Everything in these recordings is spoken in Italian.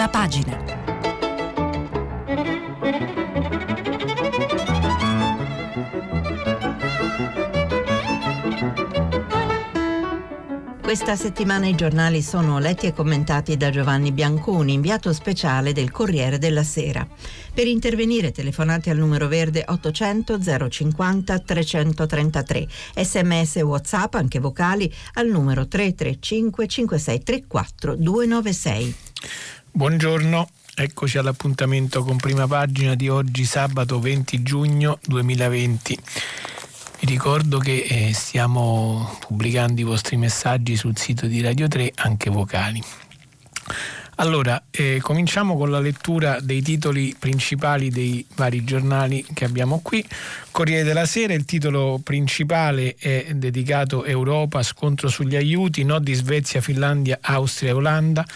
prima pagina. Questa settimana i giornali sono letti e commentati da Giovanni Bianconi, inviato speciale del Corriere della Sera. Per intervenire telefonate al numero verde 800 050 333, sms e whatsapp anche vocali al numero 335 5634 296. Buongiorno. Eccoci all'appuntamento con prima pagina di oggi sabato 20 giugno 2020. Vi ricordo che eh, stiamo pubblicando i vostri messaggi sul sito di Radio 3, anche vocali. Allora, eh, cominciamo con la lettura dei titoli principali dei vari giornali che abbiamo qui. Corriere della Sera, il titolo principale è dedicato Europa, scontro sugli aiuti, no di Svezia, Finlandia, Austria e Olanda.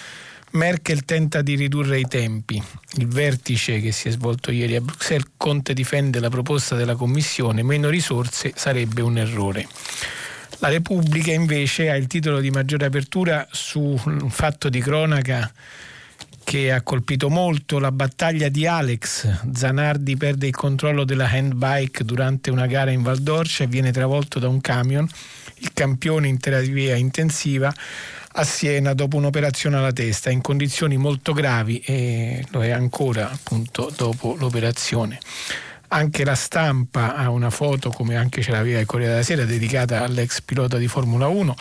Merkel tenta di ridurre i tempi. Il vertice che si è svolto ieri a Bruxelles, Conte difende la proposta della Commissione, meno risorse sarebbe un errore. La Repubblica invece ha il titolo di maggiore apertura su un fatto di cronaca che ha colpito molto la battaglia di Alex. Zanardi perde il controllo della handbike durante una gara in Val d'Orcia e viene travolto da un camion. Il campione in terapia intensiva a Siena dopo un'operazione alla testa in condizioni molto gravi e lo è ancora appunto dopo l'operazione. Anche la stampa ha una foto, come anche ce l'aveva il Corriere della Sera, dedicata all'ex pilota di Formula 1,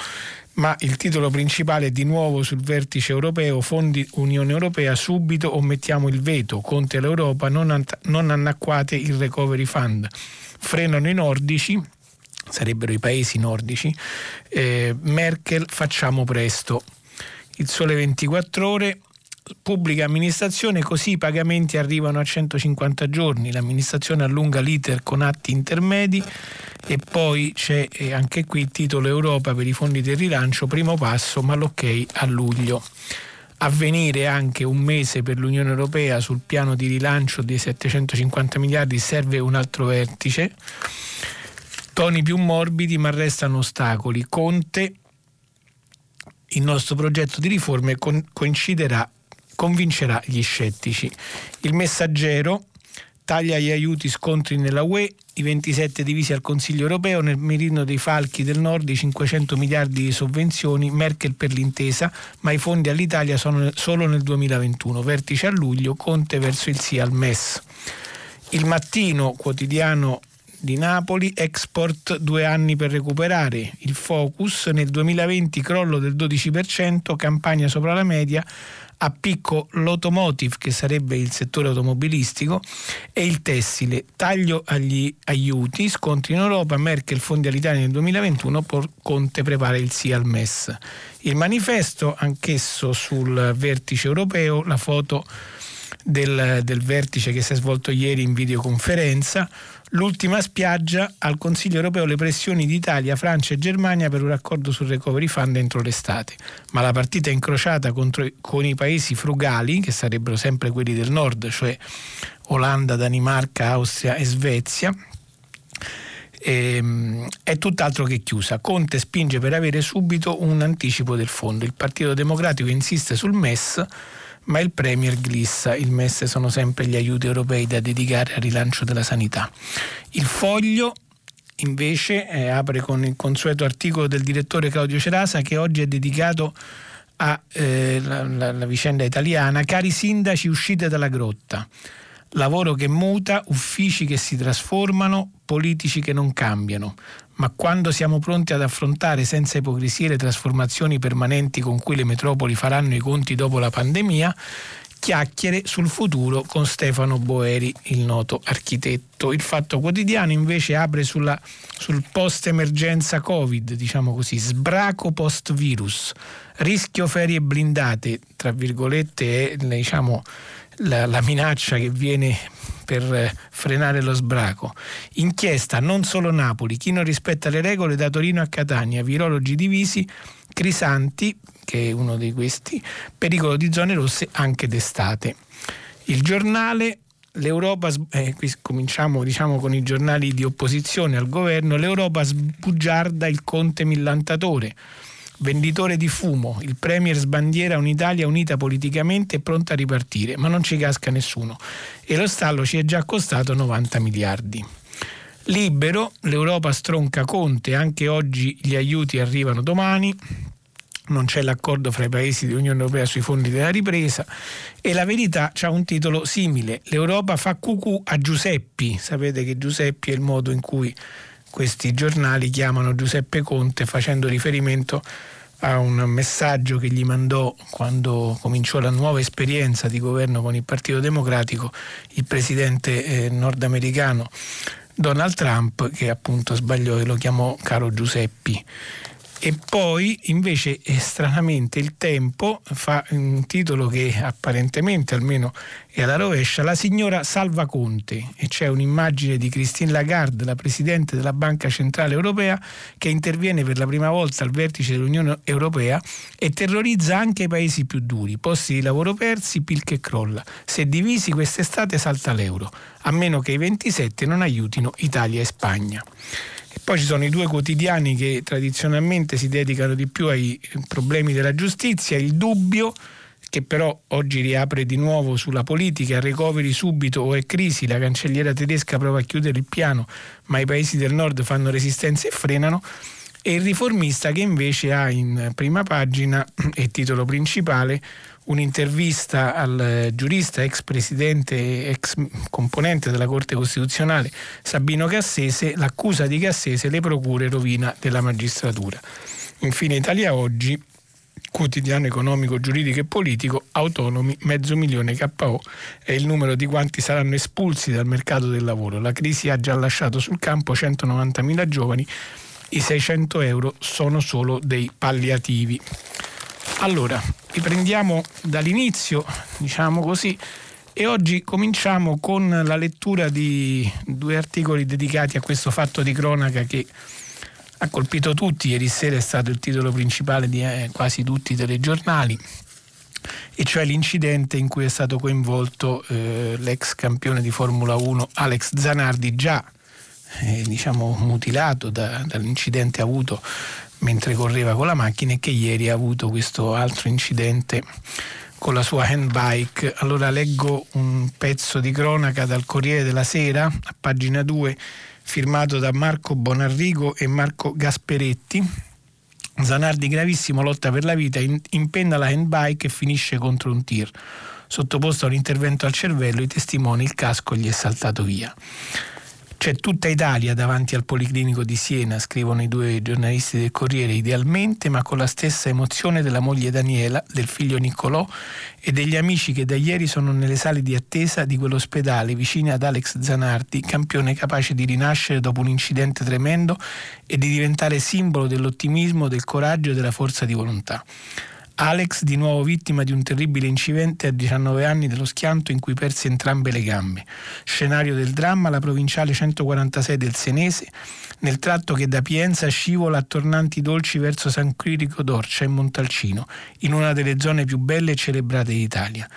ma il titolo principale è di nuovo sul vertice europeo, fondi Unione Europea, subito o mettiamo il veto, Conte l'Europa, non, an- non annacquate il recovery fund. Frenano i nordici, sarebbero i paesi nordici, eh, Merkel facciamo presto. Il sole 24 ore, pubblica amministrazione, così i pagamenti arrivano a 150 giorni, l'amministrazione allunga l'iter con atti intermedi e poi c'è eh, anche qui il titolo Europa per i fondi del rilancio, primo passo, ma l'ok a luglio. Avvenire anche un mese per l'Unione Europea sul piano di rilancio dei 750 miliardi serve un altro vertice Toni più morbidi ma restano ostacoli. Conte, il nostro progetto di riforme coinciderà, convincerà gli scettici. Il messaggero taglia gli aiuti scontri nella UE, i 27 divisi al Consiglio europeo, nel mirino dei falchi del nord i 500 miliardi di sovvenzioni, Merkel per l'intesa, ma i fondi all'Italia sono solo nel 2021, vertice a luglio, Conte verso il sì al MES. Il mattino quotidiano di Napoli, export due anni per recuperare, il focus nel 2020 crollo del 12%, campagna sopra la media, a picco l'automotive che sarebbe il settore automobilistico e il tessile, taglio agli aiuti, scontri in Europa, Merkel fondi all'Italia nel 2021, Conte prepara il sì al MES. Il manifesto, anch'esso sul vertice europeo, la foto del, del vertice che si è svolto ieri in videoconferenza, L'ultima spiaggia al Consiglio europeo le pressioni di Italia, Francia e Germania per un accordo sul recovery fund entro l'estate. Ma la partita incrociata contro, con i paesi frugali, che sarebbero sempre quelli del nord, cioè Olanda, Danimarca, Austria e Svezia, ehm, è tutt'altro che chiusa. Conte spinge per avere subito un anticipo del fondo. Il Partito Democratico insiste sul MES ma il Premier glissa. Il MES sono sempre gli aiuti europei da dedicare al rilancio della sanità. Il foglio invece eh, apre con il consueto articolo del direttore Claudio Cerasa che oggi è dedicato alla eh, vicenda italiana. Cari sindaci, uscite dalla grotta. Lavoro che muta, uffici che si trasformano, politici che non cambiano ma quando siamo pronti ad affrontare senza ipocrisie le trasformazioni permanenti con cui le metropoli faranno i conti dopo la pandemia, chiacchiere sul futuro con Stefano Boeri, il noto architetto. Il Fatto Quotidiano invece apre sulla, sul post-emergenza Covid, diciamo così, sbraco post-virus, rischio ferie blindate, tra virgolette, è diciamo, la, la minaccia che viene per eh, frenare lo sbraco. Inchiesta non solo Napoli, chi non rispetta le regole da Torino a Catania, virologi divisi, Crisanti, che è uno di questi, pericolo di zone rosse anche d'estate. Il giornale L'Europa, eh, qui cominciamo diciamo, con i giornali di opposizione al governo, l'Europa sbugiarda il conte millantatore. Venditore di fumo, il Premier sbandiera un'Italia unita politicamente e pronta a ripartire, ma non ci casca nessuno. E lo stallo ci è già costato 90 miliardi. Libero, l'Europa stronca Conte, anche oggi gli aiuti arrivano domani, non c'è l'accordo fra i paesi dell'Unione Europea sui fondi della ripresa. E la verità ha un titolo simile, l'Europa fa cucù a Giuseppi, sapete che Giuseppi è il modo in cui questi giornali chiamano Giuseppe Conte facendo riferimento a un messaggio che gli mandò quando cominciò la nuova esperienza di governo con il Partito Democratico il presidente eh, nordamericano Donald Trump che appunto sbagliò e lo chiamò caro Giuseppi. E poi invece eh, stranamente il tempo fa un titolo che apparentemente almeno è alla rovescia, la signora Salva Conte e c'è un'immagine di Christine Lagarde, la Presidente della Banca Centrale Europea, che interviene per la prima volta al vertice dell'Unione Europea e terrorizza anche i paesi più duri, posti di lavoro persi, PIL che crolla. Se divisi quest'estate salta l'euro, a meno che i 27 non aiutino Italia e Spagna. Poi ci sono i due quotidiani che tradizionalmente si dedicano di più ai problemi della giustizia, il dubbio che però oggi riapre di nuovo sulla politica, recovery subito o è crisi, la cancelliera tedesca prova a chiudere il piano, ma i paesi del nord fanno resistenza e frenano, e il riformista che invece ha in prima pagina e titolo principale un'intervista al giurista, ex presidente, ex componente della Corte Costituzionale Sabino Cassese, l'accusa di Cassese, le procure rovina della magistratura. Infine Italia Oggi, quotidiano economico, giuridico e politico, autonomi, mezzo milione KO è il numero di quanti saranno espulsi dal mercato del lavoro. La crisi ha già lasciato sul campo 190.000 giovani, i 600 euro sono solo dei palliativi. Allora, riprendiamo dall'inizio, diciamo così, e oggi cominciamo con la lettura di due articoli dedicati a questo fatto di cronaca che ha colpito tutti, ieri sera è stato il titolo principale di eh, quasi tutti i telegiornali, e cioè l'incidente in cui è stato coinvolto eh, l'ex campione di Formula 1 Alex Zanardi, già eh, diciamo, mutilato da, dall'incidente avuto mentre correva con la macchina e che ieri ha avuto questo altro incidente con la sua handbike. Allora leggo un pezzo di cronaca dal Corriere della Sera, a pagina 2, firmato da Marco Bonarrigo e Marco Gasperetti. Zanardi gravissimo, lotta per la vita, impenna la handbike e finisce contro un tir. Sottoposto a un intervento al cervello, i testimoni, il casco gli è saltato via. C'è tutta Italia davanti al Policlinico di Siena, scrivono i due giornalisti del Corriere, idealmente, ma con la stessa emozione della moglie Daniela, del figlio Niccolò e degli amici che da ieri sono nelle sale di attesa di quell'ospedale vicino ad Alex Zanardi, campione capace di rinascere dopo un incidente tremendo e di diventare simbolo dell'ottimismo, del coraggio e della forza di volontà. Alex, di nuovo vittima di un terribile incidente a 19 anni dello schianto in cui perse entrambe le gambe. Scenario del dramma, la provinciale 146 del Senese, nel tratto che da Pienza scivola a tornanti dolci verso San Quirico d'Orcia in Montalcino, in una delle zone più belle e celebrate d'Italia.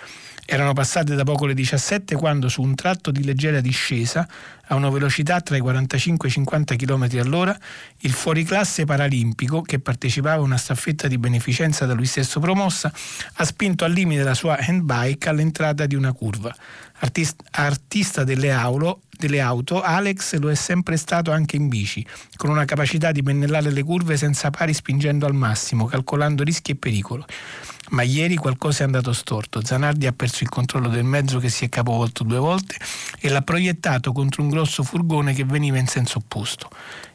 Erano passate da poco le 17 quando su un tratto di leggera discesa, a una velocità tra i 45 e i 50 km all'ora, il fuoriclasse paralimpico, che partecipava a una staffetta di beneficenza da lui stesso promossa, ha spinto al limite la sua handbike all'entrata di una curva. Artista, artista delle, aulo, delle auto, Alex lo è sempre stato anche in bici, con una capacità di pennellare le curve senza pari spingendo al massimo, calcolando rischi e pericoli ma ieri qualcosa è andato storto. Zanardi ha perso il controllo del mezzo che si è capovolto due volte e l'ha proiettato contro un grosso furgone che veniva in senso opposto.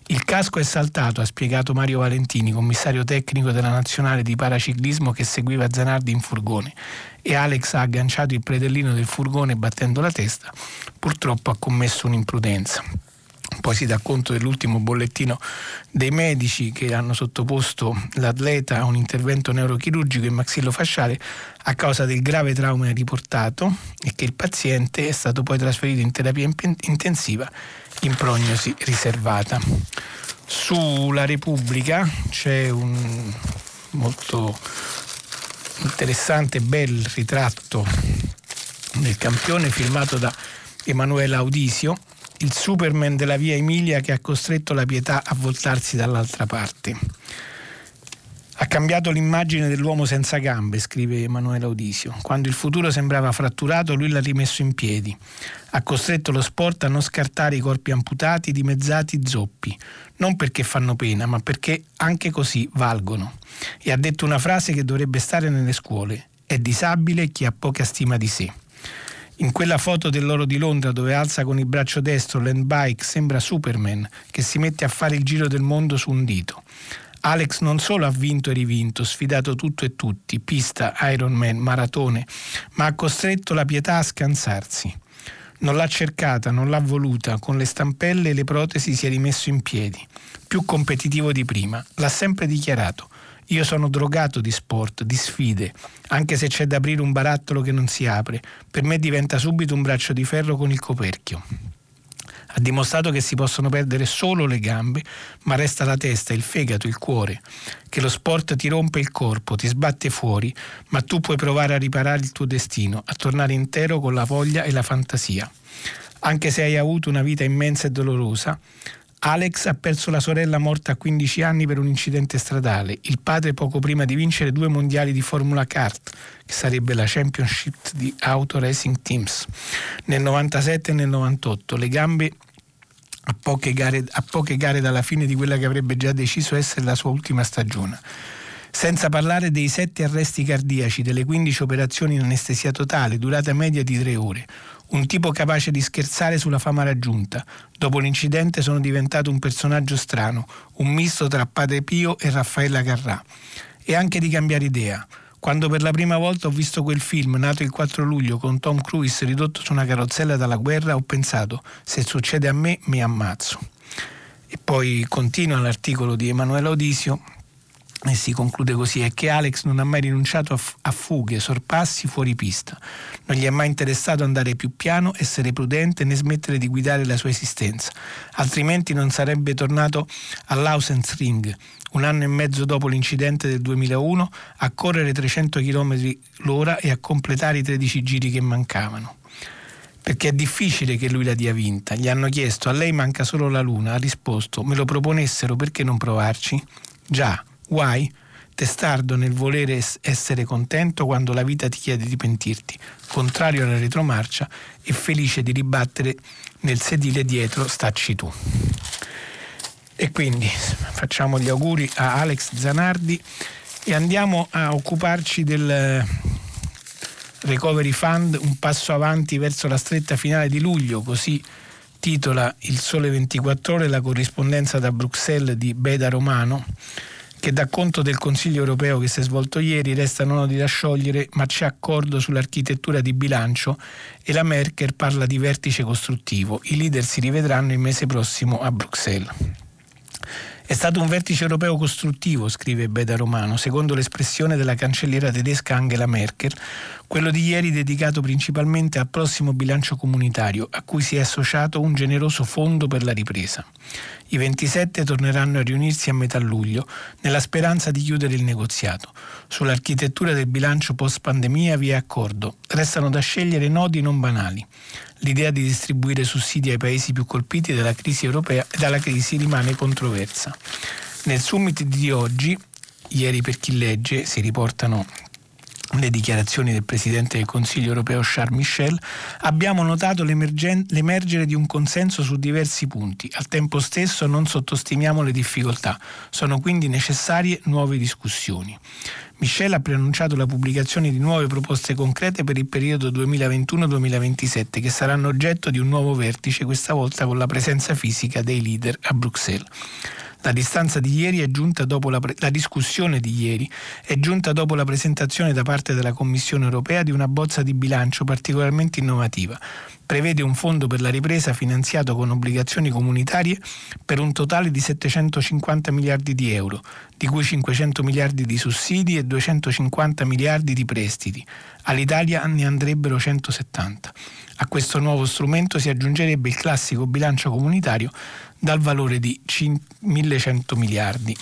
Il casco è saltato, ha spiegato Mario Valentini, commissario tecnico della nazionale di paraciclismo che seguiva Zanardi in furgone, e Alex ha agganciato il predellino del furgone battendo la testa. Purtroppo ha commesso un'imprudenza. Poi si dà conto dell'ultimo bollettino dei medici che hanno sottoposto l'atleta a un intervento neurochirurgico in maxillofasciale a causa del grave trauma riportato e che il paziente è stato poi trasferito in terapia intensiva in prognosi riservata. Sulla Repubblica c'è un molto interessante bel ritratto del campione firmato da Emanuele Audisio il Superman della via Emilia che ha costretto la pietà a voltarsi dall'altra parte. A cambiato l'immagine dell'uomo senza gambe, scrive Emanuele Audisio. Quando il futuro sembrava fratturato, lui l'ha rimesso in piedi. Ha costretto lo sport a non scartare i corpi amputati, dimezzati, zoppi. Non perché fanno pena, ma perché anche così valgono. E ha detto una frase che dovrebbe stare nelle scuole. È disabile chi ha poca stima di sé. In quella foto dell'oro di Londra dove alza con il braccio destro l'handbike sembra Superman che si mette a fare il giro del mondo su un dito. Alex non solo ha vinto e rivinto, sfidato tutto e tutti, pista, Ironman, maratone, ma ha costretto la pietà a scansarsi. Non l'ha cercata, non l'ha voluta, con le stampelle e le protesi si è rimesso in piedi, più competitivo di prima, l'ha sempre dichiarato. Io sono drogato di sport, di sfide, anche se c'è da aprire un barattolo che non si apre, per me diventa subito un braccio di ferro con il coperchio. Ha dimostrato che si possono perdere solo le gambe, ma resta la testa, il fegato, il cuore, che lo sport ti rompe il corpo, ti sbatte fuori, ma tu puoi provare a riparare il tuo destino, a tornare intero con la voglia e la fantasia. Anche se hai avuto una vita immensa e dolorosa, Alex ha perso la sorella morta a 15 anni per un incidente stradale, il padre poco prima di vincere due mondiali di Formula Kart, che sarebbe la Championship di Auto Racing Teams, nel 97 e nel 98. Le gambe a poche, gare, a poche gare dalla fine di quella che avrebbe già deciso essere la sua ultima stagione. Senza parlare dei sette arresti cardiaci, delle 15 operazioni in anestesia totale, durata media di tre ore un tipo capace di scherzare sulla fama raggiunta. Dopo l'incidente sono diventato un personaggio strano, un misto tra Padre Pio e Raffaella Carrà. E anche di cambiare idea. Quando per la prima volta ho visto quel film, nato il 4 luglio, con Tom Cruise ridotto su una carrozzella dalla guerra, ho pensato, se succede a me, mi ammazzo. E poi continua l'articolo di Emanuele Odisio, e si conclude così, è che Alex non ha mai rinunciato a, a, fughe, sorpassi fuori pista. Non gli è mai interessato andare più piano, essere prudente né smettere di guidare la sua esistenza. Altrimenti non sarebbe tornato all'Ausensring, un anno e mezzo dopo l'incidente del 2001, a correre 300 km l'ora e a completare i 13 giri che mancavano. Perché è difficile che lui la dia vinta. Gli hanno chiesto, a lei manca solo la luna. Ha risposto, me lo proponessero, perché non provarci? Già, Why? Testardo nel volere essere contento quando la vita ti chiede di pentirti, contrario alla retromarcia e felice di ribattere nel sedile dietro stacci tu. E quindi facciamo gli auguri a Alex Zanardi e andiamo a occuparci del Recovery Fund, un passo avanti verso la stretta finale di luglio, così titola Il Sole 24 ore la corrispondenza da Bruxelles di Beda Romano che dà conto del Consiglio europeo che si è svolto ieri, restano nodi da sciogliere, ma c'è accordo sull'architettura di bilancio e la Merkel parla di vertice costruttivo. I leader si rivedranno il mese prossimo a Bruxelles. È stato un vertice europeo costruttivo, scrive Beda Romano, secondo l'espressione della cancelliera tedesca Angela Merkel, quello di ieri dedicato principalmente al prossimo bilancio comunitario, a cui si è associato un generoso fondo per la ripresa. I 27 torneranno a riunirsi a metà luglio nella speranza di chiudere il negoziato. Sull'architettura del bilancio post pandemia vi è accordo. Restano da scegliere nodi non banali. L'idea di distribuire sussidi ai paesi più colpiti dalla crisi europea e dalla crisi rimane controversa. Nel summit di oggi, ieri per chi legge, si riportano le dichiarazioni del Presidente del Consiglio europeo Charles Michel, abbiamo notato l'emergere di un consenso su diversi punti. Al tempo stesso non sottostimiamo le difficoltà. Sono quindi necessarie nuove discussioni. Michel ha preannunciato la pubblicazione di nuove proposte concrete per il periodo 2021-2027 che saranno oggetto di un nuovo vertice, questa volta con la presenza fisica dei leader a Bruxelles. La distanza di ieri è giunta dopo la, pre- la discussione di ieri è giunta dopo la presentazione da parte della Commissione europea di una bozza di bilancio particolarmente innovativa. Prevede un fondo per la ripresa finanziato con obbligazioni comunitarie per un totale di 750 miliardi di euro, di cui 500 miliardi di sussidi e 250 miliardi di prestiti. All'Italia ne andrebbero 170. A questo nuovo strumento si aggiungerebbe il classico bilancio comunitario dal valore di 1100 miliardi.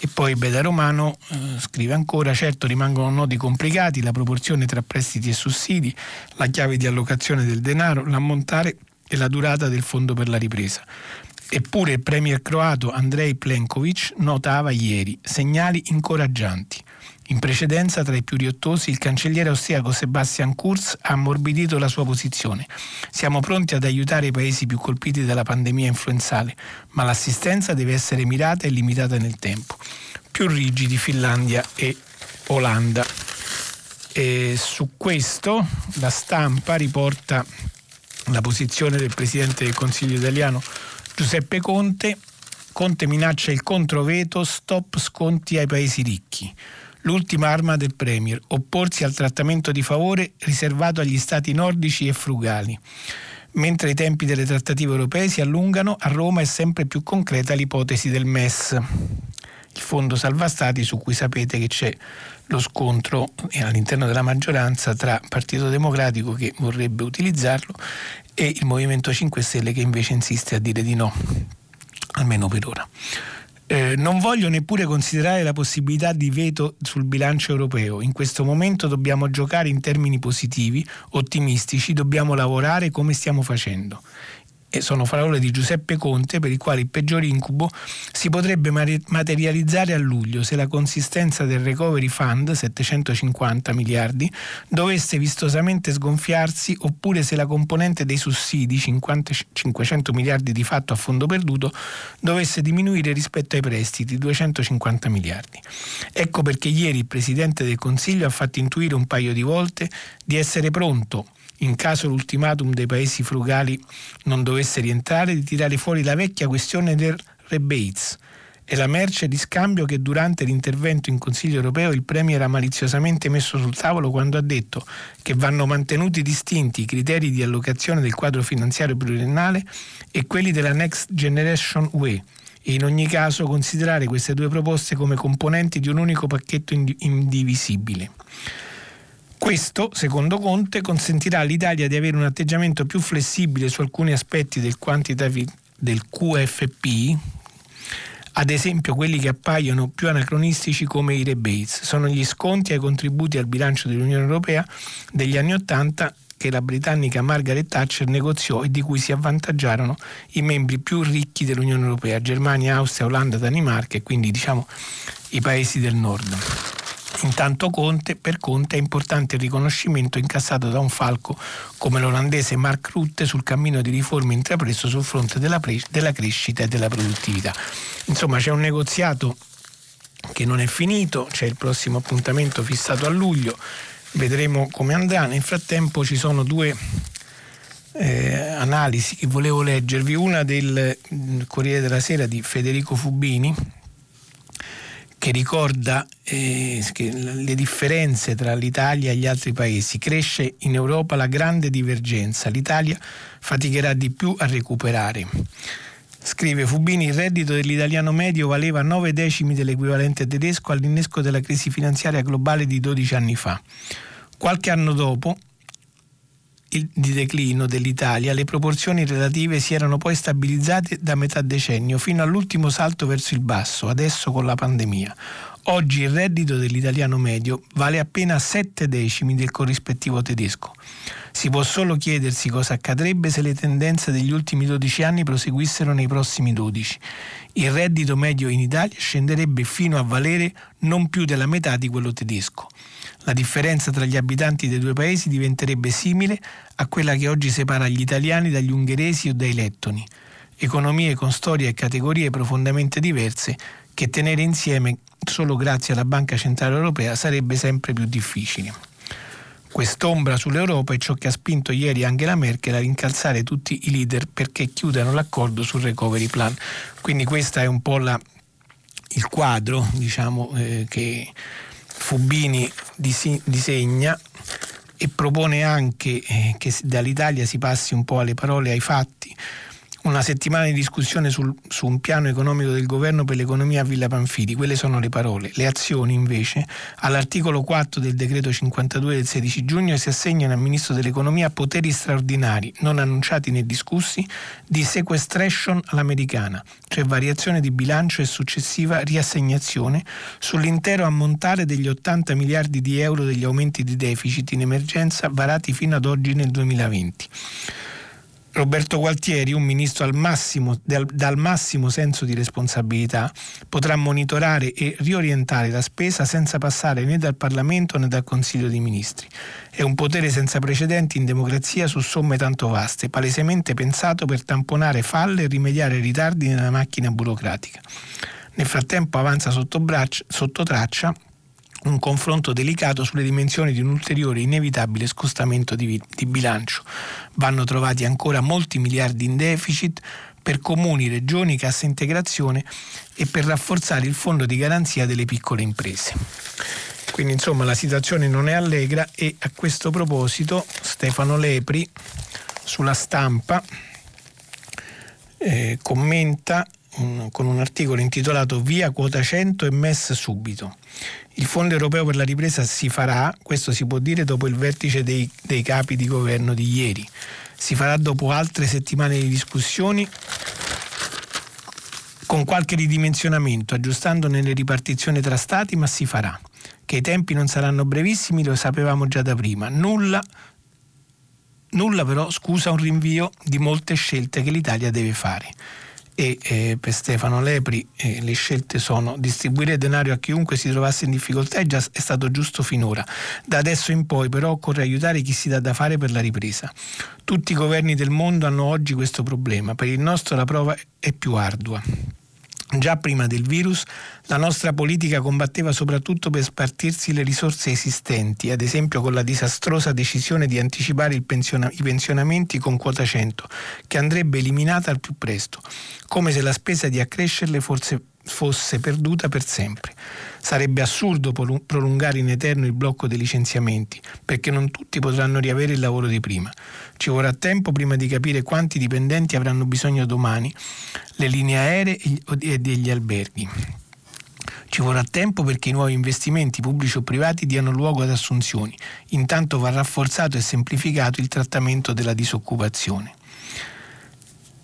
E poi Beda Romano eh, scrive ancora, certo rimangono nodi complicati, la proporzione tra prestiti e sussidi, la chiave di allocazione del denaro, l'ammontare e la durata del fondo per la ripresa. Eppure il premier croato Andrej Plenković notava ieri segnali incoraggianti. In precedenza, tra i più riottosi, il cancelliere austriaco Sebastian Kurz ha ammorbidito la sua posizione. Siamo pronti ad aiutare i paesi più colpiti dalla pandemia influenzale, ma l'assistenza deve essere mirata e limitata nel tempo. Più rigidi Finlandia e Olanda. E su questo la stampa riporta la posizione del Presidente del Consiglio italiano Giuseppe Conte. Conte minaccia il controveto, stop sconti ai paesi ricchi l'ultima arma del Premier, opporsi al trattamento di favore riservato agli stati nordici e frugali. Mentre i tempi delle trattative europee si allungano, a Roma è sempre più concreta l'ipotesi del MES, il fondo salva stati su cui sapete che c'è lo scontro all'interno della maggioranza tra Partito Democratico che vorrebbe utilizzarlo e il Movimento 5 Stelle che invece insiste a dire di no, almeno per ora. Eh, non voglio neppure considerare la possibilità di veto sul bilancio europeo. In questo momento dobbiamo giocare in termini positivi, ottimistici, dobbiamo lavorare come stiamo facendo e sono parole di Giuseppe Conte per i quali il peggior incubo si potrebbe materializzare a luglio se la consistenza del Recovery Fund, 750 miliardi, dovesse vistosamente sgonfiarsi oppure se la componente dei sussidi, 50, 500 miliardi di fatto a fondo perduto, dovesse diminuire rispetto ai prestiti, 250 miliardi. Ecco perché ieri il Presidente del Consiglio ha fatto intuire un paio di volte di essere pronto in caso l'ultimatum dei paesi frugali non dovesse rientrare, di tirare fuori la vecchia questione del rebates. È la merce di scambio che durante l'intervento in Consiglio europeo il Premier ha maliziosamente messo sul tavolo quando ha detto che vanno mantenuti distinti i criteri di allocazione del quadro finanziario pluriennale e quelli della Next Generation UE e in ogni caso considerare queste due proposte come componenti di un unico pacchetto indivisibile. Questo, secondo Conte, consentirà all'Italia di avere un atteggiamento più flessibile su alcuni aspetti del, del QFP, ad esempio quelli che appaiono più anacronistici come i rebates. Sono gli sconti ai contributi al bilancio dell'Unione Europea degli anni Ottanta che la britannica Margaret Thatcher negoziò e di cui si avvantaggiarono i membri più ricchi dell'Unione Europea, Germania, Austria, Olanda, Danimarca e quindi diciamo i paesi del nord. Intanto Conte, per Conte è importante il riconoscimento incassato da un falco come l'olandese Mark Rutte sul cammino di riforme intrapreso sul fronte della, pre- della crescita e della produttività. Insomma c'è un negoziato che non è finito, c'è il prossimo appuntamento fissato a luglio, vedremo come andrà. Nel frattempo ci sono due eh, analisi che volevo leggervi, una del mm, Corriere della Sera di Federico Fubini che ricorda eh, che le differenze tra l'Italia e gli altri paesi. Cresce in Europa la grande divergenza. L'Italia faticherà di più a recuperare. Scrive Fubini, il reddito dell'italiano medio valeva 9 decimi dell'equivalente tedesco all'innesco della crisi finanziaria globale di 12 anni fa. Qualche anno dopo, di declino dell'Italia, le proporzioni relative si erano poi stabilizzate da metà decennio fino all'ultimo salto verso il basso, adesso con la pandemia. Oggi il reddito dell'italiano medio vale appena 7 decimi del corrispettivo tedesco. Si può solo chiedersi cosa accadrebbe se le tendenze degli ultimi 12 anni proseguissero nei prossimi 12. Il reddito medio in Italia scenderebbe fino a valere non più della metà di quello tedesco. La differenza tra gli abitanti dei due paesi diventerebbe simile a quella che oggi separa gli italiani dagli ungheresi o dai lettoni. Economie con storie e categorie profondamente diverse che tenere insieme solo grazie alla Banca Centrale Europea sarebbe sempre più difficile. Quest'ombra sull'Europa è ciò che ha spinto ieri Angela Merkel a rincalzare tutti i leader perché chiudano l'accordo sul recovery plan. Quindi questo è un po' la, il quadro diciamo, eh, che Fubini disegna e propone anche eh, che dall'Italia si passi un po' alle parole ai fatti una settimana di discussione sul, su un piano economico del governo per l'economia a Villa Panfili, quelle sono le parole. Le azioni invece, all'articolo 4 del decreto 52 del 16 giugno si assegnano al Ministro dell'Economia poteri straordinari, non annunciati né discussi, di sequestration all'americana, cioè variazione di bilancio e successiva riassegnazione sull'intero ammontare degli 80 miliardi di euro degli aumenti di deficit in emergenza varati fino ad oggi nel 2020 Roberto Gualtieri, un ministro al massimo, dal, dal, massimo senso di responsabilità, potrà monitorare e riorientare la spesa senza passare né dal Parlamento né dal Consiglio dei Ministri. È un potere senza precedenti in democrazia su somme tanto vaste, palesemente pensato per tamponare falle e rimediare ritardi nella macchina burocratica. Nel frattempo avanza sotto, braccia, sotto traccia un confronto delicato sulle dimensioni di un ulteriore inevitabile scostamento di, di bilancio. Vanno trovati ancora molti miliardi in deficit per comuni, regioni, cassa integrazione e per rafforzare il fondo di garanzia delle piccole imprese. Quindi insomma la situazione non è allegra e a questo proposito Stefano Lepri sulla stampa eh, commenta un, con un articolo intitolato Via quota 100 e MES subito. Il Fondo europeo per la ripresa si farà, questo si può dire dopo il vertice dei, dei capi di governo di ieri. Si farà dopo altre settimane di discussioni con qualche ridimensionamento, aggiustando nelle ripartizioni tra stati, ma si farà. Che i tempi non saranno brevissimi lo sapevamo già da prima. Nulla, nulla però scusa un rinvio di molte scelte che l'Italia deve fare e eh, per Stefano Lepri eh, le scelte sono distribuire denaro a chiunque si trovasse in difficoltà è, già, è stato giusto finora. Da adesso in poi però occorre aiutare chi si dà da fare per la ripresa. Tutti i governi del mondo hanno oggi questo problema, per il nostro la prova è più ardua. Già prima del virus la nostra politica combatteva soprattutto per spartirsi le risorse esistenti, ad esempio con la disastrosa decisione di anticipare pensiona- i pensionamenti con quota 100, che andrebbe eliminata al più presto, come se la spesa di accrescerle fosse fosse perduta per sempre. Sarebbe assurdo prolungare in eterno il blocco dei licenziamenti, perché non tutti potranno riavere il lavoro di prima. Ci vorrà tempo prima di capire quanti dipendenti avranno bisogno domani, le linee aeree e degli alberghi. Ci vorrà tempo perché i nuovi investimenti pubblici o privati diano luogo ad assunzioni. Intanto va rafforzato e semplificato il trattamento della disoccupazione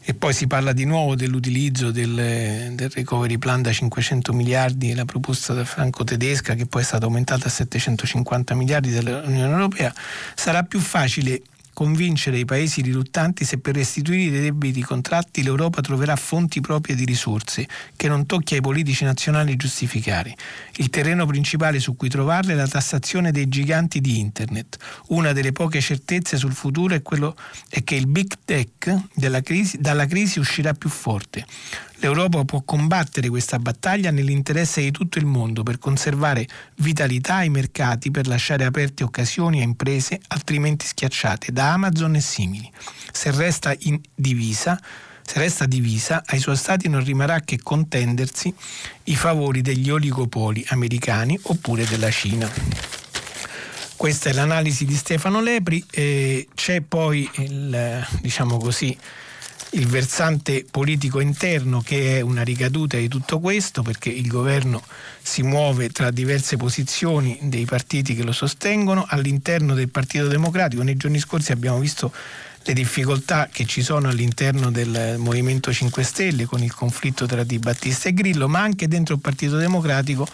e poi si parla di nuovo dell'utilizzo del, del, recovery plan da 500 miliardi, la proposta da franco tedesca che poi è stata aumentata a 750 miliardi dell'Unione Europea, sarà più facile convincere i paesi riluttanti se per restituire i debiti contratti l'Europa troverà fonti proprie di risorse che non tocchi ai politici nazionali giustificare. Il terreno principale su cui trovarle è la tassazione dei giganti di Internet. Una delle poche certezze sul futuro è, quello, è che il big tech crisi, dalla crisi uscirà più forte. L'Europa può combattere questa battaglia nell'interesse di tutto il mondo per conservare vitalità ai mercati, per lasciare aperte occasioni a imprese altrimenti schiacciate da Amazon e simili. Se resta in divisa, se resta divisa, ai suoi stati non rimarrà che contendersi i favori degli oligopoli americani oppure della Cina. Questa è l'analisi di Stefano Lepri, eh, c'è poi il, diciamo così, il versante politico interno che è una ricaduta di tutto questo perché il governo si muove tra diverse posizioni dei partiti che lo sostengono all'interno del Partito Democratico. Nei giorni scorsi abbiamo visto le difficoltà che ci sono all'interno del Movimento 5 Stelle con il conflitto tra Di Battista e Grillo, ma anche dentro il Partito Democratico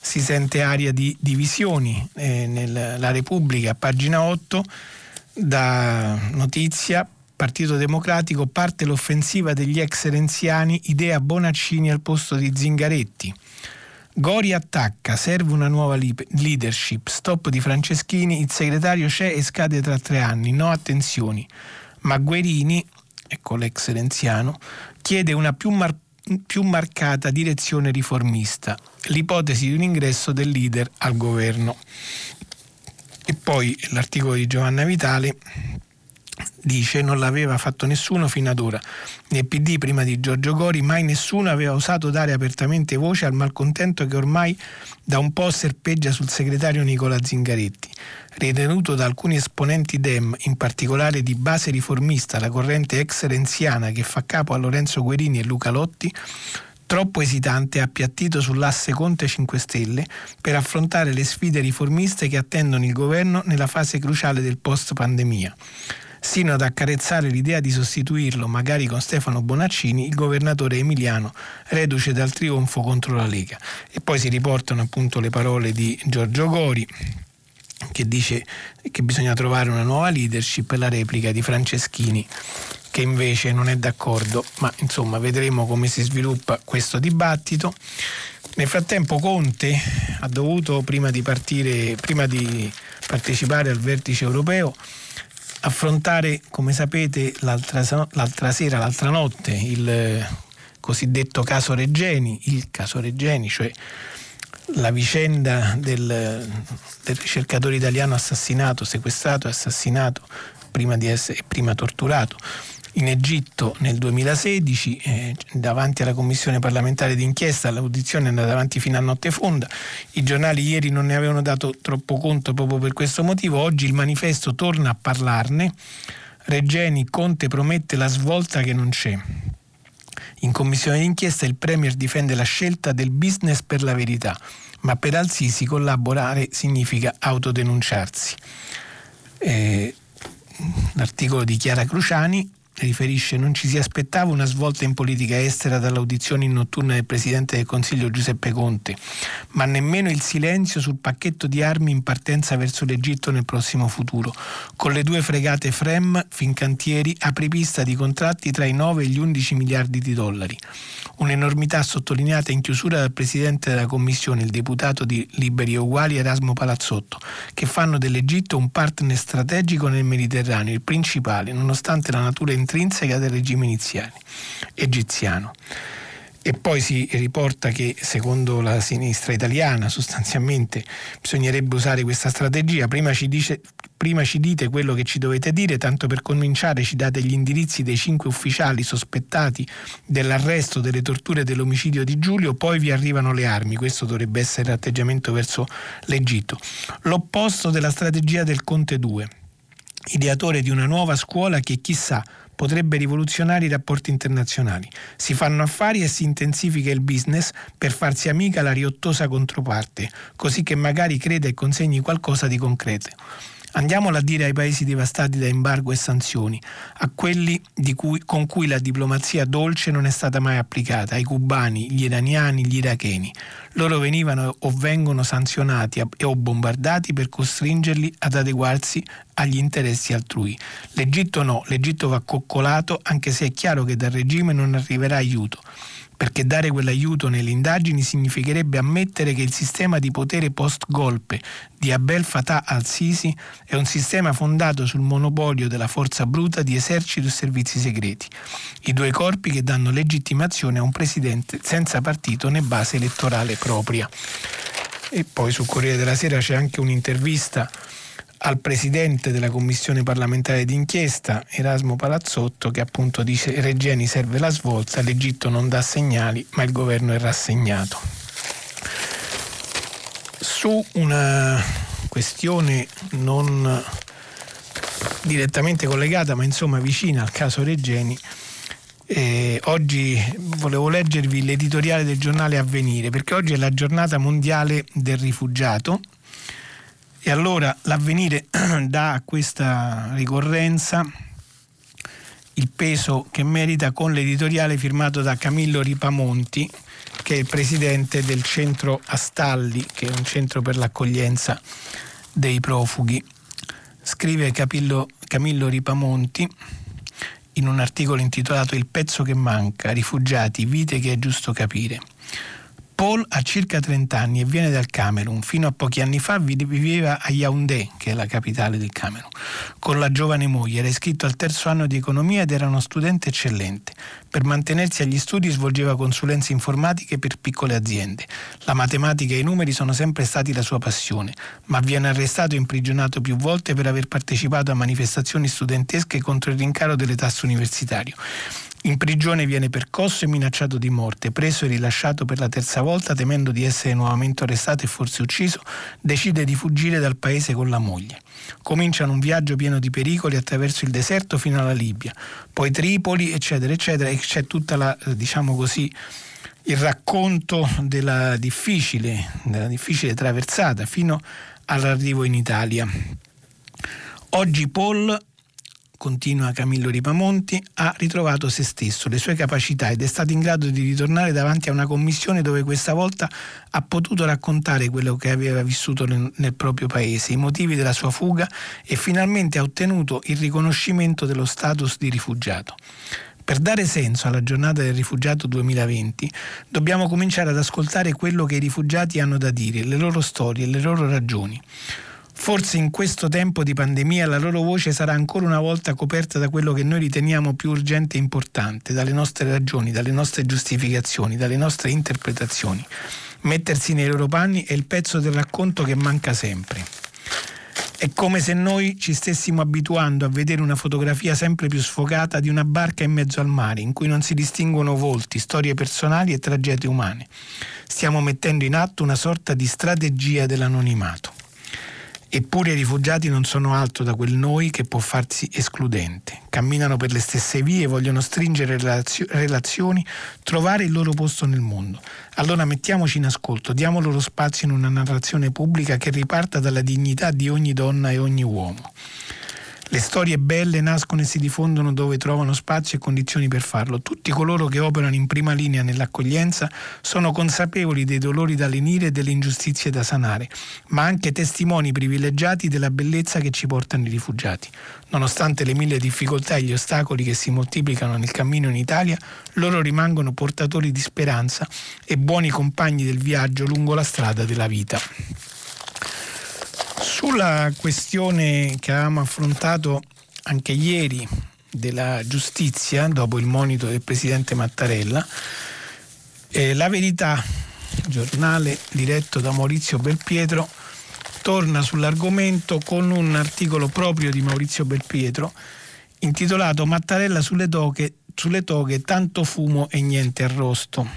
si sente aria di divisioni. Eh, nella Repubblica, pagina 8, da notizia Partito Democratico parte l'offensiva degli ex renziani, idea Bonaccini al posto di Zingaretti. Gori attacca, serve una nuova leadership, stop di Franceschini, il segretario c'è e scade tra tre anni, no attenzioni. Ma Guerini, ecco l'ex renziano, chiede una più, mar- più marcata direzione riformista, l'ipotesi di un ingresso del leader al governo. E poi l'articolo di Giovanna Vitale dice non l'aveva fatto nessuno fino ad ora. Nel PD prima di Giorgio Gori mai nessuno aveva osato dare apertamente voce al malcontento che ormai da un po' serpeggia sul segretario Nicola Zingaretti, ritenuto da alcuni esponenti Dem, in particolare di base riformista, la corrente ex renziana che fa capo a Lorenzo Guerini e Luca Lotti, troppo esitante e appiattito sull'asse Conte 5 Stelle per affrontare le sfide riformiste che attendono il governo nella fase cruciale del post pandemia sino ad accarezzare l'idea di sostituirlo, magari con Stefano Bonaccini, il governatore emiliano, reduce dal trionfo contro la Lega. E poi si riportano appunto le parole di Giorgio Gori che dice che bisogna trovare una nuova leadership e la replica di Franceschini che invece non è d'accordo, ma insomma vedremo come si sviluppa questo dibattito. Nel frattempo Conte ha dovuto, prima di partire, prima di partecipare al vertice europeo, affrontare, come sapete, l'altra, l'altra sera, l'altra notte, il cosiddetto caso Reggeni, il caso Reggeni, cioè la vicenda del, del ricercatore italiano assassinato, sequestrato e assassinato prima di essere prima torturato in Egitto nel 2016 eh, davanti alla commissione parlamentare d'inchiesta l'audizione è andata avanti fino a notte fonda. I giornali ieri non ne avevano dato troppo conto proprio per questo motivo. Oggi il manifesto torna a parlarne. Regeni Conte promette la svolta che non c'è. In commissione d'inchiesta il Premier difende la scelta del business per la verità, ma per Al-Sisi collaborare significa autodenunciarsi. Eh, l'articolo di Chiara Cruciani riferisce non ci si aspettava una svolta in politica estera dall'audizione in notturna del Presidente del Consiglio Giuseppe Conte, ma nemmeno il silenzio sul pacchetto di armi in partenza verso l'Egitto nel prossimo futuro, con le due fregate Frem, Fincantieri, apripista di contratti tra i 9 e gli 11 miliardi di dollari. Un'enormità sottolineata in chiusura dal Presidente della Commissione, il deputato di Liberi e Uguali Erasmo Palazzotto, che fanno dell'Egitto un partner strategico nel Mediterraneo, il principale, nonostante la natura intrinseca del regime iniziale, egiziano. E poi si riporta che secondo la sinistra italiana sostanzialmente bisognerebbe usare questa strategia. Prima ci, dice, prima ci dite quello che ci dovete dire, tanto per cominciare ci date gli indirizzi dei cinque ufficiali sospettati dell'arresto, delle torture e dell'omicidio di Giulio, poi vi arrivano le armi. Questo dovrebbe essere l'atteggiamento verso l'Egitto. L'opposto della strategia del Conte 2 ideatore di una nuova scuola che chissà potrebbe rivoluzionare i rapporti internazionali. Si fanno affari e si intensifica il business per farsi amica la riottosa controparte, così che magari creda e consegni qualcosa di concreto. Andiamolo a dire ai paesi devastati da embargo e sanzioni, a quelli cui, con cui la diplomazia dolce non è stata mai applicata, ai cubani, gli iraniani, gli iracheni. Loro venivano o vengono sanzionati o bombardati per costringerli ad adeguarsi agli interessi altrui. L'Egitto no, l'Egitto va coccolato anche se è chiaro che dal regime non arriverà aiuto perché dare quell'aiuto nelle indagini significherebbe ammettere che il sistema di potere post-golpe di Abdel Fattah al-Sisi è un sistema fondato sul monopolio della forza bruta di esercito e servizi segreti, i due corpi che danno legittimazione a un presidente senza partito né base elettorale propria. E poi sul Corriere della Sera c'è anche un'intervista al presidente della commissione parlamentare d'inchiesta, Erasmo Palazzotto, che appunto dice Regeni serve la svolta, l'Egitto non dà segnali, ma il governo è rassegnato. Su una questione non direttamente collegata, ma insomma vicina al caso Regeni, eh, oggi volevo leggervi l'editoriale del giornale Avvenire, perché oggi è la giornata mondiale del rifugiato e allora l'avvenire dà a questa ricorrenza il peso che merita con l'editoriale firmato da Camillo Ripamonti, che è il presidente del centro Astalli, che è un centro per l'accoglienza dei profughi. Scrive Capillo, Camillo Ripamonti in un articolo intitolato Il pezzo che manca, rifugiati, vite che è giusto capire. Paul ha circa 30 anni e viene dal Camerun. Fino a pochi anni fa viveva a Yaoundé, che è la capitale del Camerun, con la giovane moglie. Era iscritto al terzo anno di economia ed era uno studente eccellente. Per mantenersi agli studi svolgeva consulenze informatiche per piccole aziende. La matematica e i numeri sono sempre stati la sua passione, ma viene arrestato e imprigionato più volte per aver partecipato a manifestazioni studentesche contro il rincaro delle tasse universitarie. In prigione viene percosso e minacciato di morte, preso e rilasciato per la terza volta temendo di essere nuovamente arrestato e forse ucciso, decide di fuggire dal paese con la moglie. Cominciano un viaggio pieno di pericoli attraverso il deserto fino alla Libia, poi Tripoli, eccetera, eccetera, e c'è tutta la, eh, diciamo così, il racconto della difficile, della difficile traversata fino all'arrivo in Italia. Oggi Paul continua Camillo Ripamonti, ha ritrovato se stesso, le sue capacità ed è stato in grado di ritornare davanti a una commissione dove questa volta ha potuto raccontare quello che aveva vissuto nel, proprio paese, i motivi della sua fuga e finalmente ha ottenuto il riconoscimento dello status di rifugiato. Per dare senso alla giornata del rifugiato 2020 dobbiamo cominciare ad ascoltare quello che i rifugiati hanno da dire, le loro storie, le loro ragioni. Forse in questo tempo di pandemia la loro voce sarà ancora una volta coperta da quello che noi riteniamo più urgente e importante, dalle nostre ragioni, dalle nostre giustificazioni, dalle nostre interpretazioni. Mettersi nei loro panni è il pezzo del racconto che manca sempre. È come se noi ci stessimo abituando a vedere una fotografia sempre più sfocata di una barca in mezzo al mare, in cui non si distinguono volti, storie personali e tragedie umane. Stiamo mettendo in atto una sorta di strategia dell'anonimato. Eppure i rifugiati non sono altro da quel noi che può farsi escludente. Camminano per le stesse vie, vogliono stringere relazio- relazioni, trovare il loro posto nel mondo. Allora mettiamoci in ascolto, diamo loro spazio in una narrazione pubblica che riparta dalla dignità di ogni donna e ogni uomo. Le storie belle nascono e si diffondono dove trovano spazio e condizioni per farlo. Tutti coloro che operano in prima linea nell'accoglienza sono consapevoli dei dolori da lenire e delle ingiustizie da sanare, ma anche testimoni privilegiati della bellezza che ci portano i rifugiati. Nonostante le mille difficoltà e gli ostacoli che si moltiplicano nel cammino in Italia, loro rimangono portatori di speranza e buoni compagni del viaggio lungo la strada della vita. Sulla questione che avevamo affrontato anche ieri della giustizia, dopo il monito del presidente Mattarella, eh, la verità, giornale diretto da Maurizio Belpietro, torna sull'argomento con un articolo proprio di Maurizio Belpietro intitolato Mattarella sulle toghe, sulle toghe tanto fumo e niente arrosto.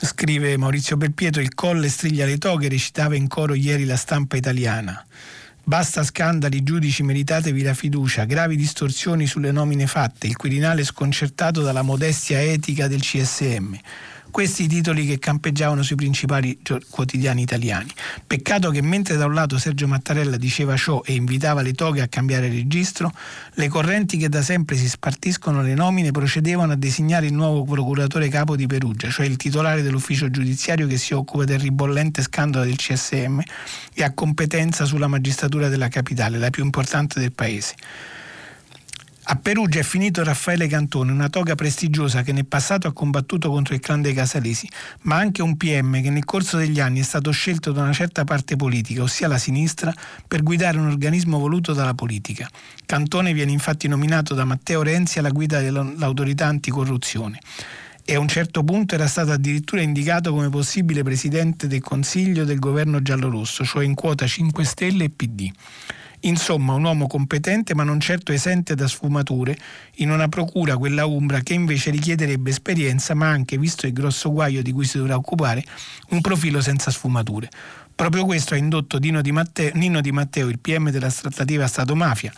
Scrive Maurizio Belpietro, il colle striglia le toghe, recitava in coro ieri la stampa italiana. Basta scandali, giudici, meritatevi la fiducia, gravi distorsioni sulle nomine fatte, il Quirinale sconcertato dalla modestia etica del CSM questi i titoli che campeggiavano sui principali quotidiani italiani. Peccato che mentre da un lato Sergio Mattarella diceva ciò e invitava le toghe a cambiare registro, le correnti che da sempre si spartiscono le nomine procedevano a designare il nuovo procuratore capo di Perugia, cioè il titolare dell'ufficio giudiziario che si occupa del ribollente scandalo del CSM e ha competenza sulla magistratura della capitale, la più importante del paese. A Perugia è finito Raffaele Cantone, una toga prestigiosa che nel passato ha combattuto contro il clan dei Casalesi, ma anche un PM che nel corso degli anni è stato scelto da una certa parte politica, ossia la sinistra, per guidare un organismo voluto dalla politica. Cantone viene infatti nominato da Matteo Renzi alla guida dell'autorità anticorruzione e a un certo punto era stato addirittura indicato come possibile presidente del Consiglio del governo giallorosso, cioè in quota 5 Stelle e PD. Insomma, un uomo competente ma non certo esente da sfumature, in una procura quella umbra che invece richiederebbe esperienza ma anche, visto il grosso guaio di cui si dovrà occupare, un profilo senza sfumature. Proprio questo ha indotto Di Matteo, Nino Di Matteo, il PM della trattativa Stato-Mafia,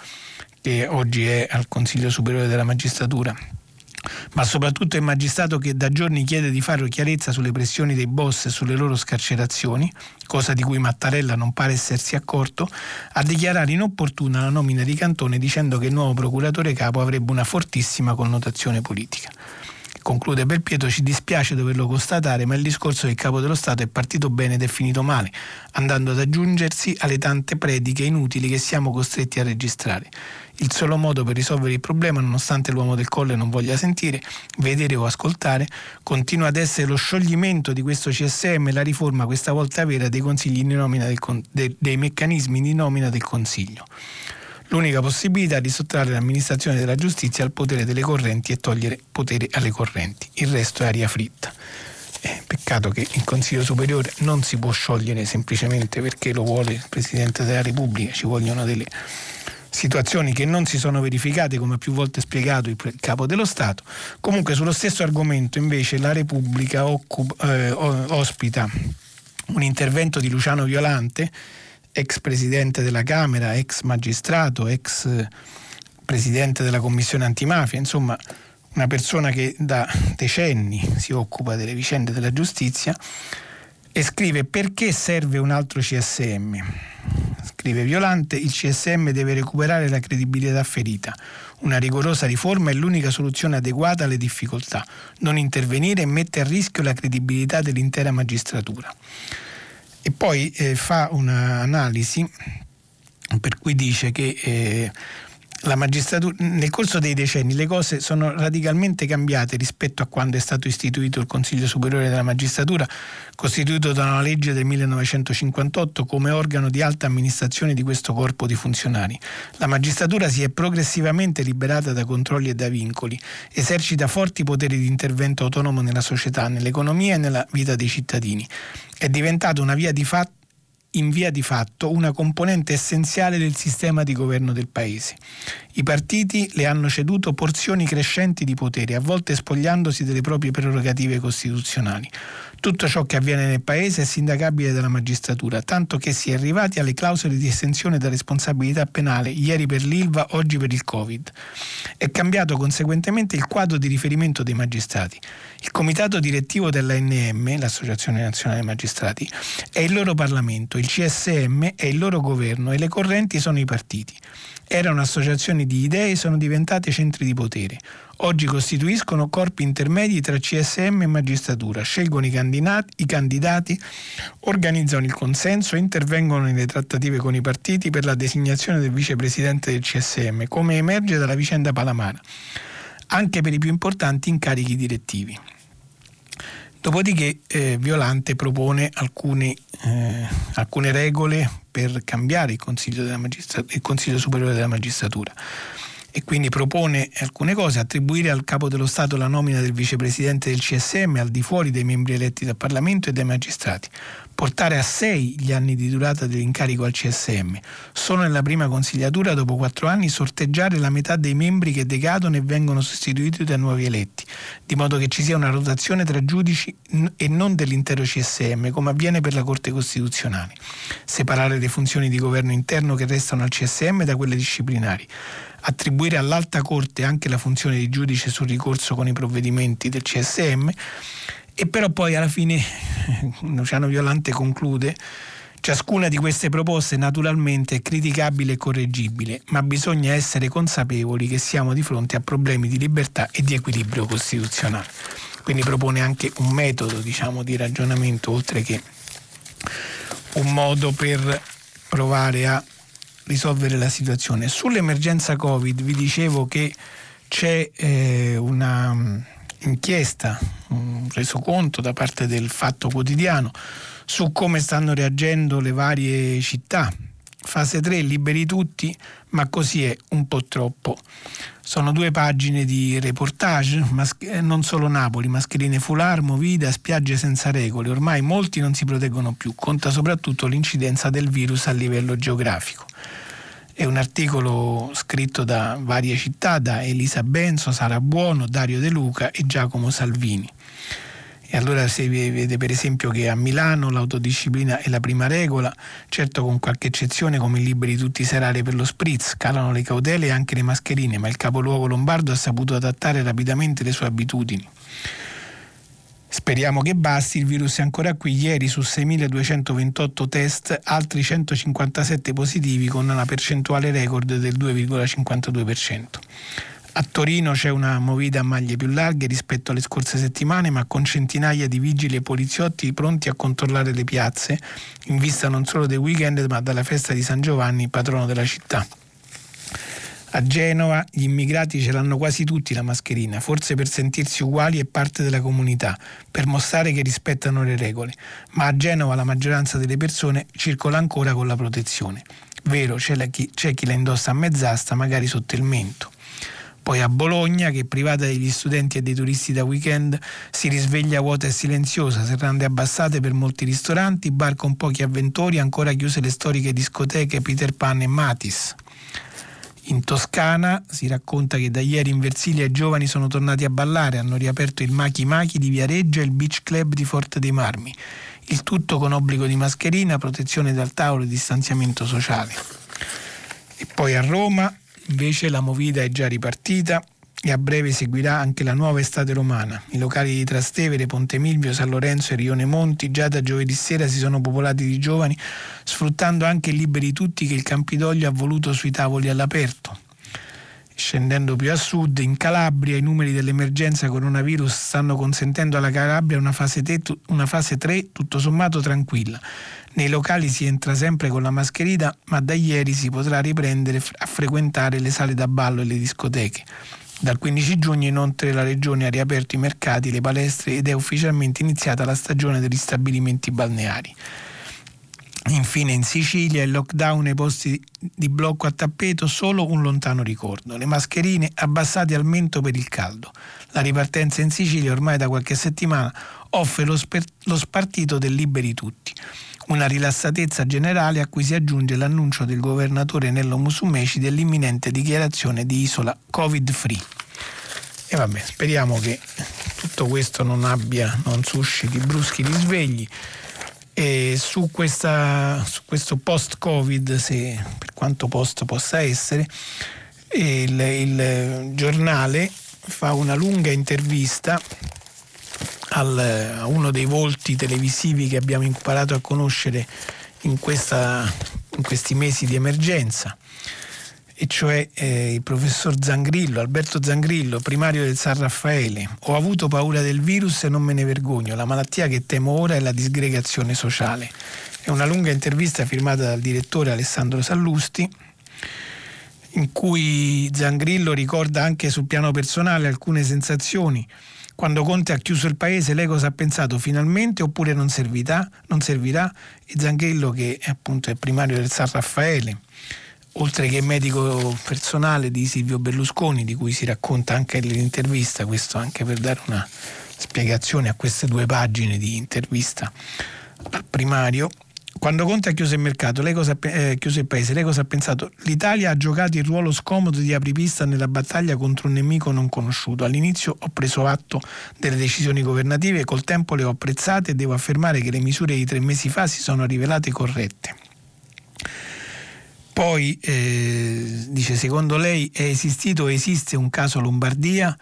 che oggi è al Consiglio Superiore della Magistratura, ma soprattutto il magistrato che da giorni chiede di fare chiarezza sulle pressioni dei boss e sulle loro scarcerazioni, cosa di cui Mattarella non pare essersi accorto, a dichiarare inopportuna la nomina di Cantone dicendo che il nuovo procuratore capo avrebbe una fortissima connotazione politica. Conclude Belpietro, ci dispiace doverlo constatare, ma il discorso del capo dello Stato è partito bene ed è finito male, andando ad aggiungersi alle tante prediche inutili che siamo costretti a registrare. Il solo modo per risolvere il problema, nonostante l'uomo del colle non voglia sentire, vedere o ascoltare, continua ad essere lo scioglimento di questo CSM e la riforma, questa volta vera, dei, del, dei, dei meccanismi di nomina del Consiglio l'unica possibilità di sottrarre l'amministrazione della giustizia al potere delle correnti e togliere potere alle correnti. Il resto è aria fritta. Eh, peccato che il Consiglio Superiore non si può sciogliere semplicemente perché lo vuole il Presidente della Repubblica, ci vogliono delle situazioni che non si sono verificate, come ha più volte spiegato il capo dello Stato. Comunque sullo stesso argomento invece la Repubblica occupa, eh, ospita un intervento di Luciano Violante, ex presidente della Camera, ex magistrato, ex presidente della Commissione antimafia, insomma una persona che da decenni si occupa delle vicende della giustizia e scrive perché serve un altro CSM. scrive Violante, il CSM deve recuperare la credibilità ferita. Una rigorosa riforma è l'unica soluzione adeguata alle difficoltà, non intervenire mette a rischio la credibilità dell'intera magistratura. E poi eh, fa un'analisi per cui dice che eh, nel corso dei decenni le cose sono radicalmente cambiate rispetto a quando è stato istituito il Consiglio Superiore della Magistratura, costituito da una legge del 1958 come organo di alta amministrazione di questo corpo di funzionari. La magistratura si è progressivamente liberata da controlli e da vincoli, esercita forti poteri di intervento autonomo nella società, nell'economia e nella vita dei cittadini. È diventata una via di fatto in via di fatto una componente essenziale del sistema di governo del Paese. I partiti le hanno ceduto porzioni crescenti di potere, a volte spogliandosi delle proprie prerogative costituzionali. Tutto ciò che avviene nel Paese è sindacabile dalla magistratura, tanto che si è arrivati alle clausole di estensione da responsabilità penale, ieri per l'ILVA, oggi per il Covid. È cambiato conseguentemente il quadro di riferimento dei magistrati. Il comitato direttivo dell'ANM, l'Associazione Nazionale Magistrati, è il loro Parlamento, il CSM è il loro governo e le correnti sono i partiti. Erano associazioni di idee e sono diventate centri di potere. Oggi costituiscono corpi intermedi tra CSM e magistratura, scelgono i candidati, i candidati, organizzano il consenso e intervengono nelle trattative con i partiti per la designazione del vicepresidente del CSM, come emerge dalla vicenda Palamara, anche per i più importanti incarichi direttivi. Dopodiché eh, Violante propone alcune, eh, alcune, regole per cambiare il Consiglio, il Consiglio Superiore della Magistratura. E quindi propone alcune cose, attribuire al capo dello Stato la nomina del vicepresidente del CSM al di fuori dei membri eletti dal Parlamento e dai magistrati, portare a sei gli anni di durata dell'incarico al CSM, solo nella prima consigliatura dopo quattro anni sorteggiare la metà dei membri che decadono e vengono sostituiti da nuovi eletti, di modo che ci sia una rotazione tra giudici e non dell'intero CSM, come avviene per la Corte Costituzionale, separare le funzioni di governo interno che restano al CSM da quelle disciplinari. Attribuire all'Alta Corte anche la funzione di giudice sul ricorso con i provvedimenti del CSM e però poi alla fine Luciano Violante conclude Ciascuna di queste proposte naturalmente è criticabile e correggibile, ma bisogna essere consapevoli che siamo di fronte a problemi di libertà e di equilibrio costituzionale. Quindi propone anche un metodo diciamo, di ragionamento, oltre che un modo per provare a risolvere la situazione. Sull'emergenza Covid vi dicevo che c'è eh, una inchiesta, un resoconto da parte del Fatto Quotidiano su come stanno reagendo le varie città. Fase 3, liberi tutti, ma così è un po' troppo. Sono due pagine di reportage, eh, non solo Napoli, mascherine foulard, movida, spiagge senza regole. Ormai molti non si proteggono più, conta soprattutto l'incidenza del virus a livello geografico. È un articolo scritto da varie città, da Elisa Benzo, Sara Buono, Dario De Luca e Giacomo Salvini. E allora si vede per esempio che a Milano l'autodisciplina è la prima regola, certo con qualche eccezione come i liberi tutti serali per lo spritz, calano le cautele e anche le mascherine, ma il capoluogo lombardo ha saputo adattare rapidamente le sue abitudini. Speriamo che basti, il virus è ancora qui. Ieri su 6.228 test, altri 157 positivi con una percentuale record del 2,52%. A Torino c'è una movida a maglie più larghe rispetto alle scorse settimane, ma con centinaia di vigili e poliziotti pronti a controllare le piazze, in vista non solo del weekend ma della festa di San Giovanni, patrono della città. A Genova gli immigrati ce l'hanno quasi tutti la mascherina, forse per sentirsi uguali e parte della comunità, per mostrare che rispettano le regole, ma a Genova la maggioranza delle persone circola ancora con la protezione. Vero, c'è, chi, c'è chi la indossa a mezz'asta, magari sotto il mento. Poi a Bologna, che privata degli studenti e dei turisti da weekend, si risveglia vuota e silenziosa, serrande abbassate per molti ristoranti, bar con pochi avventori, ancora chiuse le storiche discoteche Peter Pan e Matis. In Toscana si racconta che da ieri in Versilia i giovani sono tornati a ballare, hanno riaperto il Machi Machi di Viareggio e il Beach Club di Forte dei Marmi. Il tutto con obbligo di mascherina, protezione dal tavolo e distanziamento sociale. E poi a Roma invece la movida è già ripartita. E a breve seguirà anche la nuova estate romana. I locali di Trastevere, Ponte Milvio, San Lorenzo e Rione Monti già da giovedì sera si sono popolati di giovani, sfruttando anche il liberi tutti che il Campidoglio ha voluto sui tavoli all'aperto. Scendendo più a sud, in Calabria, i numeri dell'emergenza coronavirus stanno consentendo alla Calabria una fase, te, una fase 3 tutto sommato tranquilla. Nei locali si entra sempre con la mascherina, ma da ieri si potrà riprendere a frequentare le sale da ballo e le discoteche. Dal 15 giugno inoltre la Regione ha riaperto i mercati, le palestre ed è ufficialmente iniziata la stagione degli stabilimenti balneari. Infine in Sicilia il lockdown e i posti di blocco a tappeto solo un lontano ricordo. Le mascherine abbassate al mento per il caldo. La ripartenza in Sicilia ormai da qualche settimana offre lo, sper- lo spartito del liberi tutti. Una rilassatezza generale a cui si aggiunge l'annuncio del governatore Nello Musumeci dell'imminente dichiarazione di isola covid-free. E vabbè, speriamo che tutto questo non abbia, non susciti bruschi risvegli e su, questa, su questo post-Covid, se, per quanto post possa essere, il, il giornale fa una lunga intervista al, a uno dei volti televisivi che abbiamo imparato a conoscere in, questa, in questi mesi di emergenza e cioè eh, il professor Zangrillo, Alberto Zangrillo, primario del San Raffaele. Ho avuto paura del virus e non me ne vergogno. La malattia che temo ora è la disgregazione sociale. È una lunga intervista firmata dal direttore Alessandro Sallusti in cui Zangrillo ricorda anche sul piano personale alcune sensazioni. Quando Conte ha chiuso il paese, lei cosa ha pensato? Finalmente oppure non servirà? Non servirà? E Zangrillo, che è appunto è primario del San Raffaele, oltre che medico personale di Silvio Berlusconi, di cui si racconta anche nell'intervista, questo anche per dare una spiegazione a queste due pagine di intervista al primario. Quando Conte ha chiuso il mercato, lei cosa, eh, chiuso il paese, lei cosa ha pensato? L'Italia ha giocato il ruolo scomodo di apripista nella battaglia contro un nemico non conosciuto. All'inizio ho preso atto delle decisioni governative, col tempo le ho apprezzate e devo affermare che le misure di tre mesi fa si sono rivelate corrette. Poi eh, dice, secondo lei è esistito o esiste un caso Lombardia?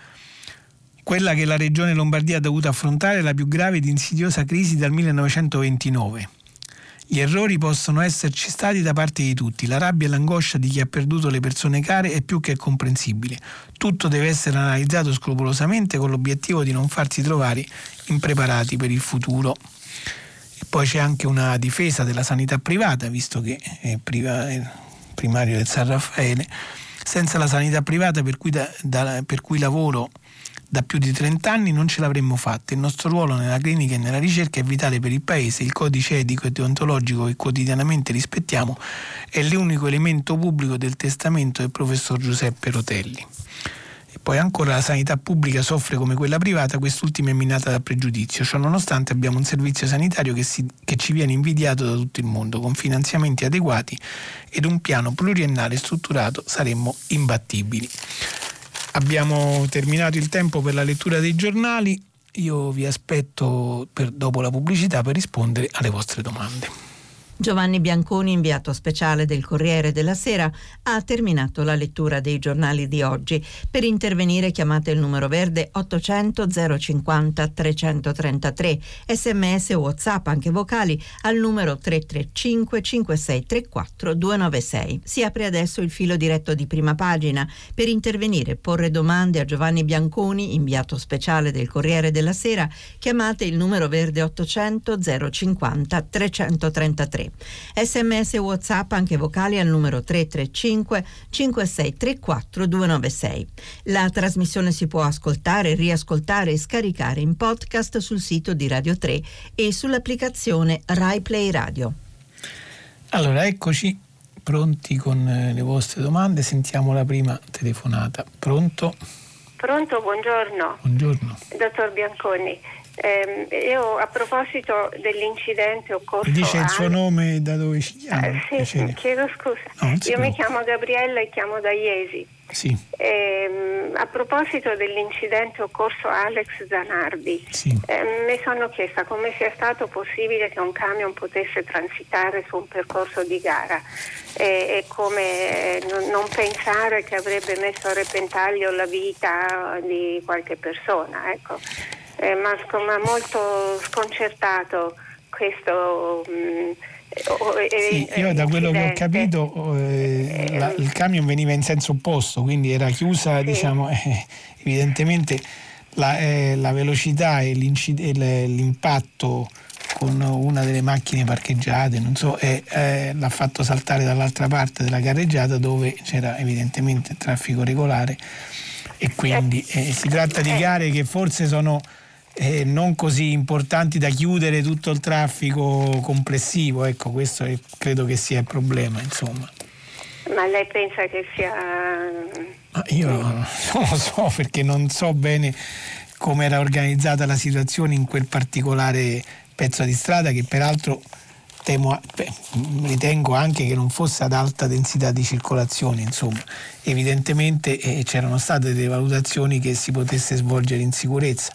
Quella che la regione Lombardia ha dovuto affrontare è la più grave ed insidiosa crisi dal 1929. Gli errori possono esserci stati da parte di tutti, la rabbia e l'angoscia di chi ha perduto le persone care è più che comprensibile. Tutto deve essere analizzato scrupolosamente con l'obiettivo di non farsi trovare impreparati per il futuro. E poi c'è anche una difesa della sanità privata, visto che è primario del San Raffaele, senza la sanità privata per cui, da, da, per cui lavoro da più di 30 anni non ce l'avremmo fatta. Il nostro ruolo nella clinica e nella ricerca è vitale per il Paese. Il codice etico e deontologico che quotidianamente rispettiamo è l'unico elemento pubblico del testamento del professor Giuseppe Rotelli. Poi ancora la sanità pubblica soffre come quella privata, quest'ultima è minata da pregiudizio. Ciò nonostante abbiamo un servizio sanitario che, si, che ci viene invidiato da tutto il mondo, con finanziamenti adeguati ed un piano pluriennale strutturato saremmo imbattibili. Abbiamo terminato il tempo per la lettura dei giornali, io vi aspetto per, dopo la pubblicità per rispondere alle vostre domande. Giovanni Bianconi, inviato speciale del Corriere della Sera, ha terminato la lettura dei giornali di oggi. Per intervenire chiamate il numero verde 800 050 333, sms o whatsapp anche vocali al numero 335 5634 296. Si apre adesso il filo diretto di prima pagina. Per intervenire e porre domande a Giovanni Bianconi, inviato speciale del Corriere della Sera, chiamate il numero verde 800 050 333. Sms e WhatsApp anche vocali al numero 335 5634 296. La trasmissione si può ascoltare, riascoltare e scaricare in podcast sul sito di Radio 3 e sull'applicazione Rai Play Radio. Allora, eccoci pronti con eh, le vostre domande. Sentiamo la prima telefonata. Pronto? Pronto, buongiorno. Buongiorno. Dottor Bianconi. Eh, io a proposito dell'incidente occorso... Dice il suo nome da dove ci chiama? Eh, sì, chiedo scusa. No, io mi chiamo Gabriella e chiamo da Iesi. Sì. Eh, a proposito dell'incidente occorso a Alex Zanardi, sì. eh, mi sono chiesta come sia stato possibile che un camion potesse transitare su un percorso di gara e, e come non, non, pensare che avrebbe messo a repentaglio la vita di qualche persona. Ecco eh, ma ha molto sconcertato questo. Mh, mm, sì, io da quello che ho capito eh, la, il camion veniva in senso opposto, quindi era chiusa, sì. diciamo, eh, evidentemente la, eh, la, velocità e l'impatto con una delle macchine parcheggiate, non so, eh, l'ha fatto saltare dall'altra parte della carreggiata dove c'era evidentemente traffico regolare e quindi eh, si tratta di gare che forse sono eh, non così importanti da chiudere tutto il traffico complessivo. Ecco, questo è, credo che sia il problema, insomma. Ma lei pensa che sia... Ma io non lo so perché non so bene come era organizzata la situazione in quel particolare pezzo di strada che peraltro temo, beh, ritengo anche che non fosse ad alta densità di circolazione, insomma, evidentemente eh, c'erano state delle valutazioni che si potesse svolgere in sicurezza.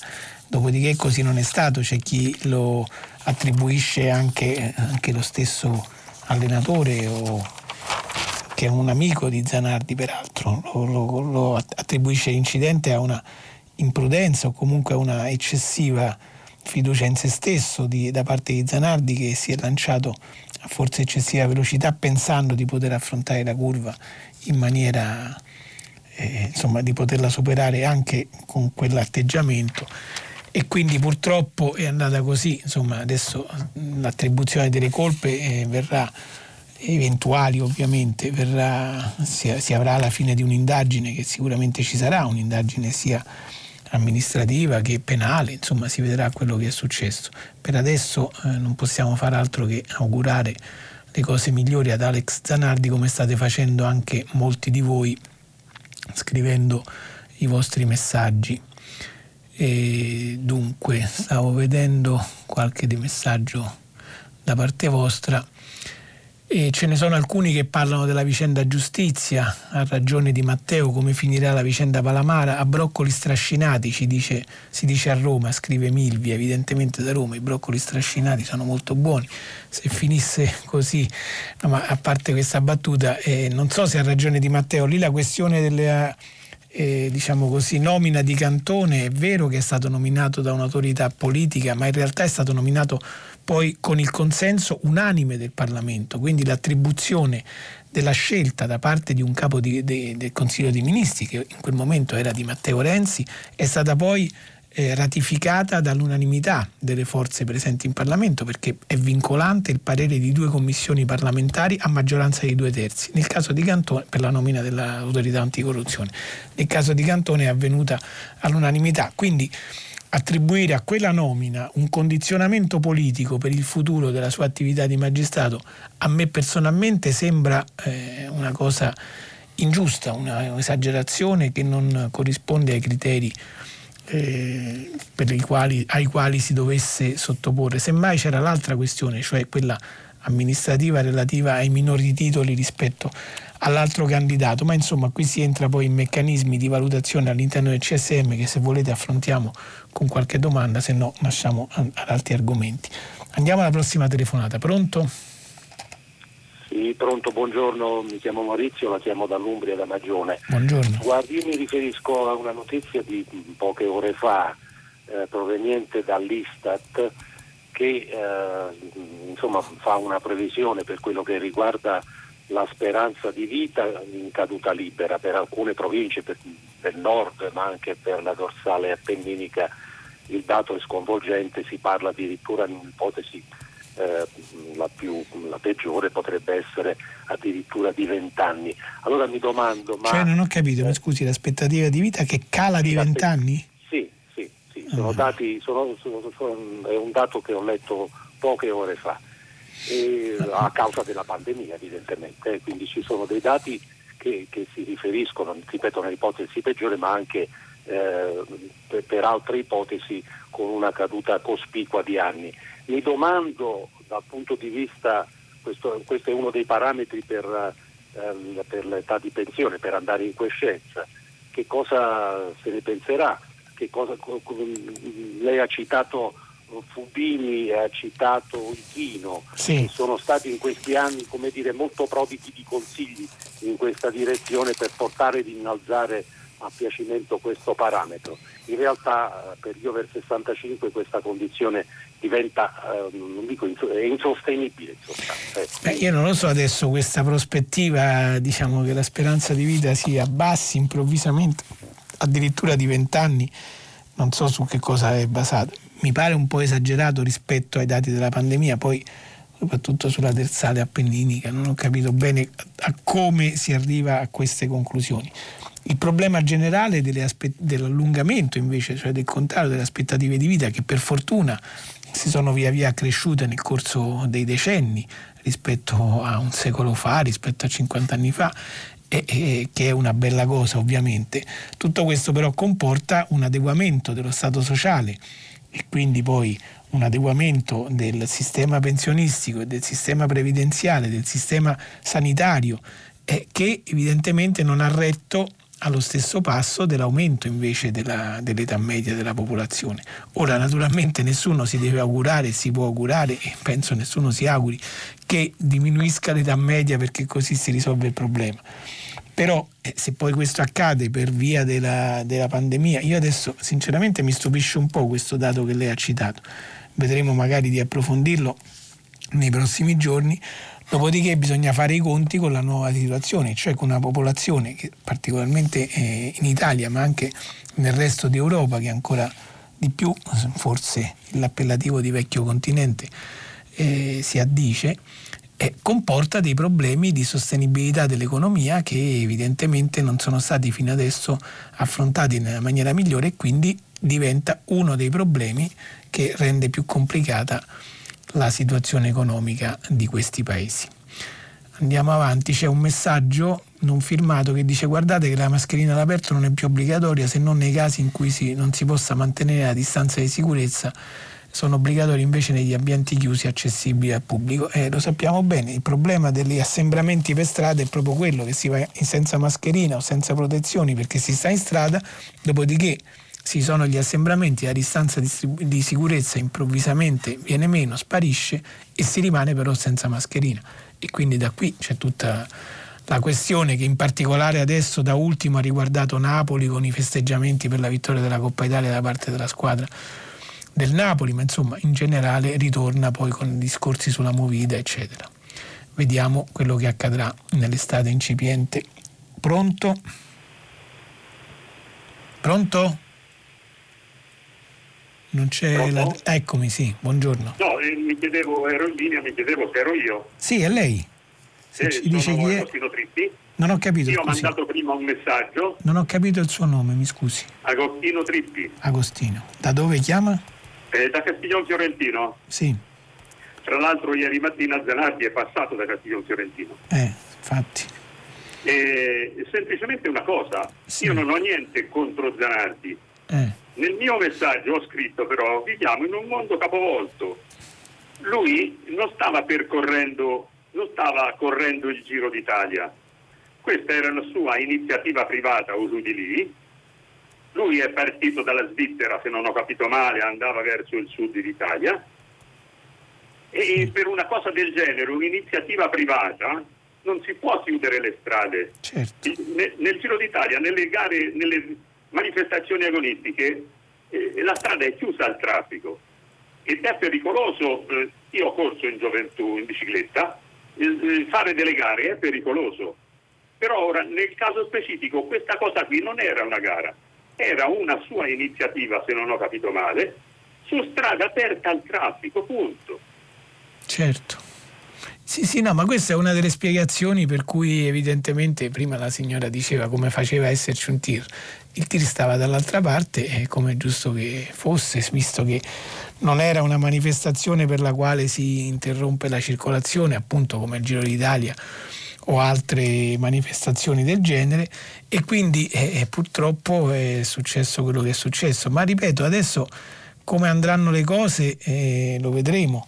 Dopodiché così non è stato, c'è chi lo attribuisce anche, anche lo stesso allenatore o, che è un amico di Zanardi peraltro, lo, lo, lo attribuisce l'incidente a una imprudenza o comunque a una eccessiva fiducia in se stesso di, da parte di Zanardi che si è lanciato a forse eccessiva velocità pensando di poter affrontare la curva in maniera eh, insomma di poterla superare anche con quell'atteggiamento e quindi purtroppo è andata così, insomma adesso l'attribuzione delle colpe eh, verrà eventuali ovviamente, verrà, si, si, avrà la fine di un'indagine che sicuramente ci sarà, un'indagine sia amministrativa che penale, insomma si vedrà quello che è successo. Per adesso eh, non possiamo fare altro che augurare le cose migliori ad Alex Zanardi come state facendo anche molti di voi scrivendo i vostri messaggi. E dunque, stavo vedendo qualche messaggio da parte vostra e ce ne sono alcuni che parlano della vicenda giustizia, ha ragione Di Matteo, come finirà la vicenda Palamara, a broccoli strascinati ci dice, si dice a Roma, scrive Milvia, evidentemente da Roma, i broccoli strascinati sono molto buoni, se finisse così, no, ma a parte questa battuta, eh, non so se ha ragione Di Matteo, lì la questione delle eh, diciamo così, nomina di Cantone è vero che è stato nominato da un'autorità politica, ma in realtà è stato nominato poi con il consenso unanime del Parlamento, quindi l'attribuzione della scelta da parte di un capo di, de, del Consiglio dei Ministri, che in quel momento era di Matteo Renzi, è stata poi eh, ratificata dall'unanimità delle forze presenti in Parlamento perché è vincolante il parere di due commissioni parlamentari a maggioranza di due terzi. Nel caso di Cantone, per la nomina dell'autorità anticorruzione, nel caso di Cantone è avvenuta all'unanimità. Quindi attribuire a quella nomina un condizionamento politico per il futuro della sua attività di magistrato a me personalmente sembra eh, una cosa ingiusta, un'esagerazione che non corrisponde ai criteri eh, quali, ai quali si dovesse sottoporre. Semmai c'era l'altra questione, cioè quella amministrativa relativa ai minori titoli rispetto all'altro candidato, ma insomma qui si entra poi in meccanismi di valutazione all'interno del CSM che se volete affrontiamo con qualche domanda, se no lasciamo ad altri argomenti. Andiamo alla prossima telefonata, pronto? Pronto, buongiorno, mi chiamo Maurizio, la chiamo dall'Umbria, da Magione. Buongiorno. Guardi, io mi riferisco a una notizia di poche ore fa eh, proveniente dall'Istat che eh, insomma, fa una previsione per quello che riguarda la speranza di vita in caduta libera per alcune province per, del nord ma anche per la dorsale appenninica il dato è sconvolgente, si parla addirittura di un'ipotesi eh, la, più, la, peggiore potrebbe essere addirittura di 20 anni. Allora mi domando... Ma, cioè non ho capito, eh, mi scusi, l'aspettativa di vita che cala di 20 anni? Sì, sì, sì, sono uh dati, sono, sono, sono, è un dato che ho letto poche ore fa, e, uh a causa della pandemia evidentemente, quindi ci sono dei dati che, che si riferiscono, ripeto, a un'ipotesi peggiore, ma anche eh, per, per, altre ipotesi con una caduta cospicua di anni. Mi domando dal punto di vista, questo, questo è uno dei parametri per, eh, per l'età di pensione, per andare in quiescenza, che cosa se ne penserà? Cosa, lei ha citato Fubini ha citato Ichino, sì. che sono stati in questi anni come dire, molto providi di consigli in questa direzione per portare ad innalzare a piacimento questo parametro. In realtà eh, per gli over 65 questa condizione diventa, eh, non dico, è insostenibile. Ecco. io non lo so adesso questa prospettiva, diciamo che la speranza di vita si abbassi improvvisamente, addirittura di 20 anni, non so su che cosa è basata mi pare un po' esagerato rispetto ai dati della pandemia, poi soprattutto sulla terzale appenninica, non ho capito bene a come si arriva a queste conclusioni. Il problema generale dell'allungamento invece, cioè del contrario delle aspettative di vita che per fortuna si sono via via cresciute nel corso dei decenni rispetto a un secolo fa, rispetto a 50 anni fa, e, e, che è una bella cosa ovviamente. Tutto questo però comporta un adeguamento dello Stato sociale e quindi poi un adeguamento del sistema pensionistico del sistema previdenziale, del sistema sanitario, eh, che evidentemente non ha retto allo stesso passo dell'aumento invece della, dell'età media della popolazione. Ora naturalmente nessuno si deve augurare, si può augurare e penso nessuno si auguri che diminuisca l'età media perché così si risolve il problema. Però eh, se poi questo accade per via della, della, pandemia, io adesso sinceramente mi stupisce un po' questo dato che lei ha citato. Vedremo magari di approfondirlo nei prossimi giorni. Dopodiché bisogna fare i conti con la nuova situazione, cioè con una popolazione che particolarmente eh, in Italia, ma anche nel resto d'Europa, che ancora di più, forse l'appellativo di vecchio continente eh, si addice, eh, comporta dei problemi di sostenibilità dell'economia che evidentemente non sono stati fino adesso affrontati nella maniera migliore e quindi diventa uno dei problemi che rende più complicata la situazione economica di questi paesi. Andiamo avanti, c'è un messaggio non firmato che dice guardate che la mascherina all'aperto non è più obbligatoria se non nei casi in cui si, non si possa mantenere la distanza di sicurezza sono obbligatori invece negli ambienti chiusi accessibili al pubblico. Eh, lo sappiamo bene, il problema degli assembramenti per strada è proprio quello che si va senza mascherina o senza protezioni perché si sta in strada, dopodiché ci sono gli assembramenti, la distanza di sicurezza improvvisamente viene meno, sparisce e si rimane però senza mascherina. E quindi da qui c'è tutta la questione che in particolare adesso da ultimo ha riguardato Napoli con i festeggiamenti per la vittoria della Coppa Italia da parte della squadra del Napoli, ma insomma in generale ritorna poi con discorsi sulla movida, eccetera. Vediamo quello che accadrà nell'estate incipiente. Pronto? Pronto? Non c'è la... Eccomi, sì, buongiorno. No, eh, mi chiedevo, ero in linea, mi chiedevo se ero io. Sì, è lei. Se eh, ci dice chi è... Non ho capito. Io ho mandato prima un messaggio. Non ho capito il suo nome, mi scusi. Agostino Trippi. Agostino. Da dove chiama? Eh, da Castiglione Fiorentino. Sì. Tra l'altro ieri mattina Zanardi è passato da Castiglione Fiorentino. Eh, infatti. E, semplicemente una cosa, sì. io non ho niente contro Zanardi. Eh. Nel mio messaggio ho scritto però viviamo in un mondo capovolto. Lui non stava percorrendo, non stava correndo il Giro d'Italia. Questa era una sua iniziativa privata, uso di lì, lui è partito dalla Svizzera, se non ho capito male, andava verso il sud d'Italia e per una cosa del genere, un'iniziativa privata, non si può chiudere le strade. Certo. Nel, nel Giro d'Italia, nelle gare, nelle manifestazioni agonistiche, eh, la strada è chiusa al traffico ed è pericoloso. Eh, io ho corso in gioventù in bicicletta, eh, fare delle gare è pericoloso. Però ora, nel caso specifico, questa cosa qui non era una gara era una sua iniziativa, se non ho capito male, su strada aperta al traffico, punto. Certo. Sì, sì, no, ma questa è una delle spiegazioni per cui evidentemente prima la signora diceva come faceva esserci un tir. Il tir stava dall'altra parte e come è giusto che fosse, visto che non era una manifestazione per la quale si interrompe la circolazione, appunto come il Giro d'Italia o altre manifestazioni del genere e quindi eh, eh, purtroppo è successo quello che è successo. Ma ripeto, adesso come andranno le cose eh, lo vedremo.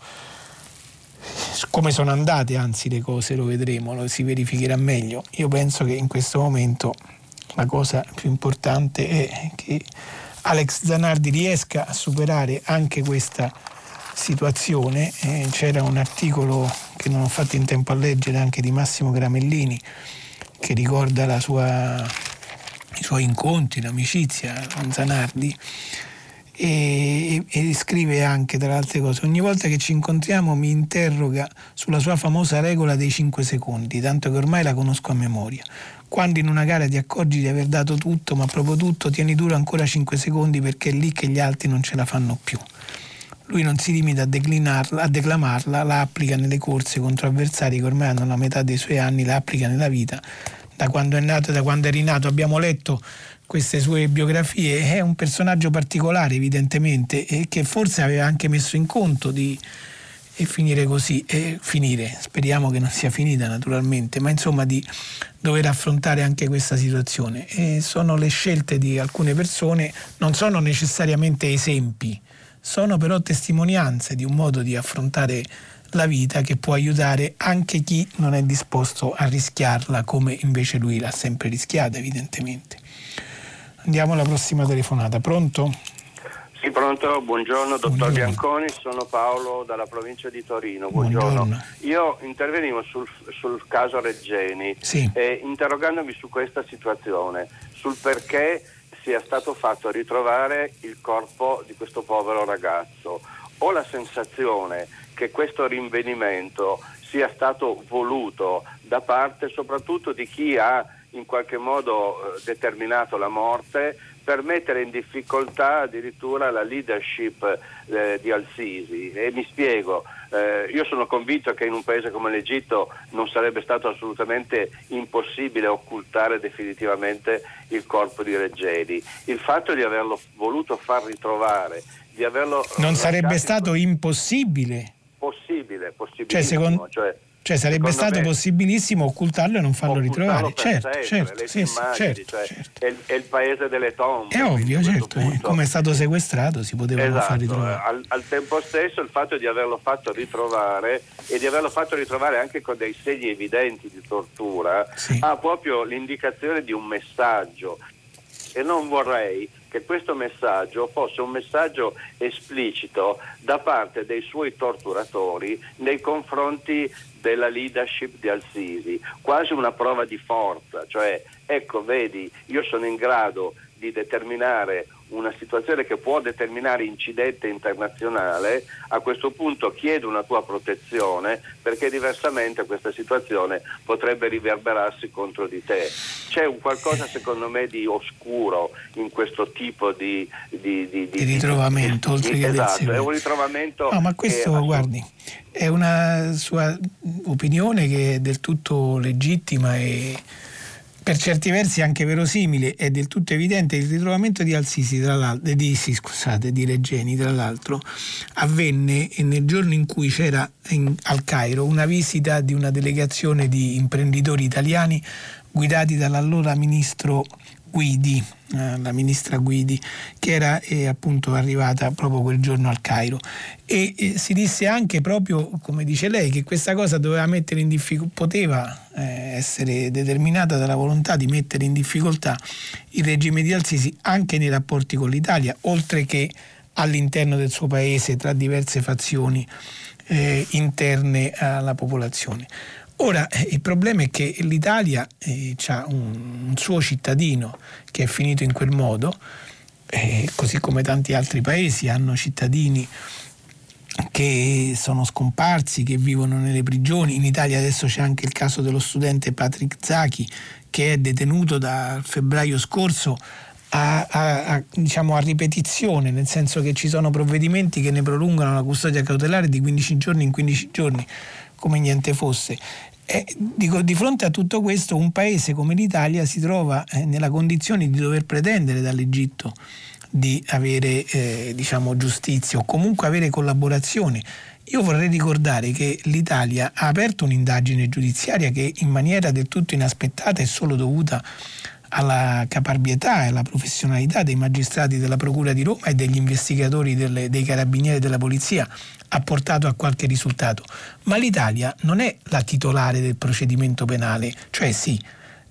Come sono andate anzi le cose lo vedremo, lo si verificherà meglio. Io penso che in questo momento la cosa più importante è che Alex Zanardi riesca a superare anche questa situazione. Eh, c'era un articolo che non ho fatto in tempo a leggere anche di Massimo Gramellini che ricorda sua, i suoi incontri, l'amicizia con Zanardi e, e, scrive anche tra le altre cose ogni volta che ci incontriamo mi interroga sulla sua famosa regola dei 5 secondi tanto che ormai la conosco a memoria quando in una gara ti accorgi di aver dato tutto ma proprio tutto tieni duro ancora 5 secondi perché è lì che gli altri non ce la fanno più lui non si limita a, a declamarla, la applica nelle corse contro avversari che ormai hanno la metà dei suoi anni, la applica nella vita. Da quando è nato e da quando è rinato abbiamo letto queste sue biografie, è un personaggio particolare evidentemente e che forse aveva anche messo in conto di finire così, e finire, speriamo che non sia finita naturalmente, ma insomma di dover affrontare anche questa situazione. E sono le scelte di alcune persone, non sono necessariamente esempi, sono però testimonianze di un modo di affrontare la vita che può aiutare anche chi non è disposto a rischiarla come invece lui l'ha sempre rischiata evidentemente. Andiamo alla prossima telefonata, pronto? Sì, pronto, buongiorno dottor buongiorno. Bianconi, sono Paolo dalla provincia di Torino, buongiorno. buongiorno. Io intervenivo sul, sul caso Reggeni, sì. eh, interrogandomi su questa situazione, sul perché sia stato fatto ritrovare il corpo di questo povero ragazzo. Ho la sensazione che questo rinvenimento sia stato voluto da parte soprattutto di chi ha in qualche modo eh, determinato la morte per mettere in difficoltà addirittura la leadership eh, di Al-Sisi. E mi spiego, eh, io sono convinto che in un paese come l'Egitto non sarebbe stato assolutamente impossibile occultare definitivamente il corpo di Reggedi. Il fatto di averlo voluto far ritrovare, di averlo... Non sarebbe stato impossibile? Possibile, possibilissimo. Cioè, secondo... Cioè, cioè sarebbe stato me, possibilissimo occultarlo e non farlo ritrovare. Certo, sempre, certo, sì, immagini, certo, cioè, certo. È, il, è, il, paese delle tombe. È ovvio, certo. Eh, come è stato sequestrato si poteva esatto, far ritrovare. Al, al, tempo stesso il fatto di averlo fatto ritrovare e di averlo fatto ritrovare anche con dei segni evidenti di tortura sì. ha proprio l'indicazione di un messaggio. E non vorrei che questo messaggio fosse un messaggio esplicito da parte dei suoi torturatori nei confronti della leadership di Al-Sisi, quasi una prova di forza, cioè ecco vedi io sono in grado di determinare una situazione che può determinare incidente internazionale, a questo punto chiedo una tua protezione perché diversamente questa situazione potrebbe riverberarsi contro di te. C'è un qualcosa secondo me di oscuro in questo tipo di, di, di, di ritrovamento, oltre che esatto, è un ritrovamento. No, ma questo, guardi, è una sua opinione che è del tutto legittima e per certi versi anche verosimile è del tutto evidente il ritrovamento di Al-Sisi, di, sì, scusate, di Regeni, tra l'altro, avvenne nel giorno in cui c'era in, al Cairo una visita di una delegazione di imprenditori italiani guidati dall'allora ministro Guidi, eh, la ministra Guidi, che era eh, appunto arrivata proprio quel giorno al Cairo. E eh, si disse anche proprio, come dice lei, che questa cosa doveva mettere in difficoltà, poteva eh, essere determinata dalla volontà di mettere in difficoltà il regime di Al-Sisi anche nei rapporti con l'Italia, oltre che all'interno del suo paese tra diverse fazioni eh, interne alla popolazione. Ora, eh, il problema è che l'Italia eh, ha un, un, suo cittadino che è finito in quel modo, eh, così come tanti altri paesi hanno cittadini che sono scomparsi, che vivono nelle prigioni. In Italia adesso c'è anche il caso dello studente Patrick Zacchi che è detenuto da febbraio scorso a, a, a, diciamo a, ripetizione, nel senso che ci sono provvedimenti che ne prolungano la custodia cautelare di 15 giorni in 15 giorni come niente fosse. E, dico, di fronte a tutto questo un paese come l'Italia si trova eh, nella condizione di dover pretendere dall'Egitto di avere eh, diciamo, giustizia o comunque avere collaborazione Io vorrei ricordare che l'Italia ha aperto un'indagine giudiziaria che in maniera del tutto inaspettata è solo dovuta alla caparbietà e alla professionalità dei magistrati della Procura di Roma e degli investigatori delle, dei carabinieri della Polizia ha portato a qualche risultato. Ma l'Italia non è la titolare del procedimento penale, cioè sì,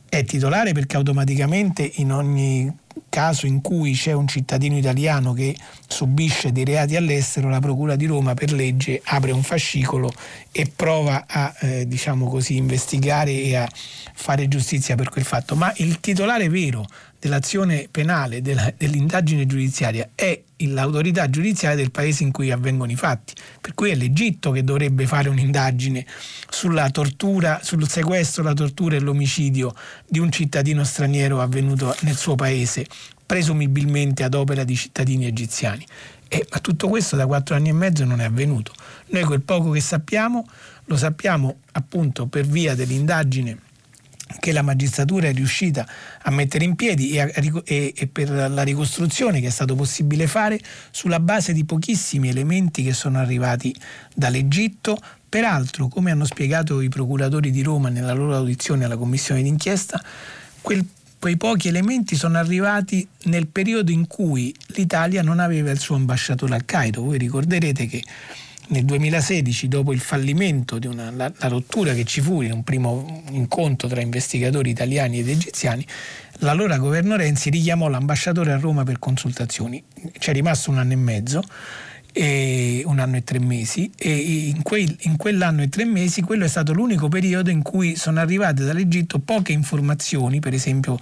è titolare perché automaticamente in ogni caso in cui c'è un cittadino italiano che subisce dei reati all'estero, la Procura di Roma per legge apre un fascicolo e prova a eh, diciamo così, investigare e a fare giustizia per quel fatto. Ma il titolare vero dell'azione penale, della, dell'indagine giudiziaria, è l'autorità giudiziaria del paese in cui avvengono i fatti. Per cui è l'Egitto che dovrebbe fare un'indagine sulla tortura, sul sequestro, la tortura e l'omicidio di un cittadino straniero avvenuto nel suo paese, presumibilmente ad opera di cittadini egiziani. E, ma tutto questo da quattro anni e mezzo non è avvenuto. Noi quel poco che sappiamo lo sappiamo appunto per via dell'indagine che la magistratura è riuscita a mettere in piedi e, a, e, e, per la ricostruzione che è stato possibile fare sulla base di pochissimi elementi che sono arrivati dall'Egitto. Peraltro, come hanno spiegato i procuratori di Roma nella loro audizione alla commissione d'inchiesta, quel, quei pochi elementi sono arrivati nel periodo in cui l'Italia non aveva il suo ambasciatore al Cairo. Voi ricorderete che nel 2016, dopo il fallimento di una, la, la, rottura che ci fu in un primo incontro tra investigatori italiani ed egiziani, l'allora governo Renzi richiamò l'ambasciatore a Roma per consultazioni. C'è rimasto un anno e mezzo, e un anno e tre mesi, e in, quel, in quell'anno e tre mesi quello è stato l'unico periodo in cui sono arrivate dall'Egitto poche informazioni, per esempio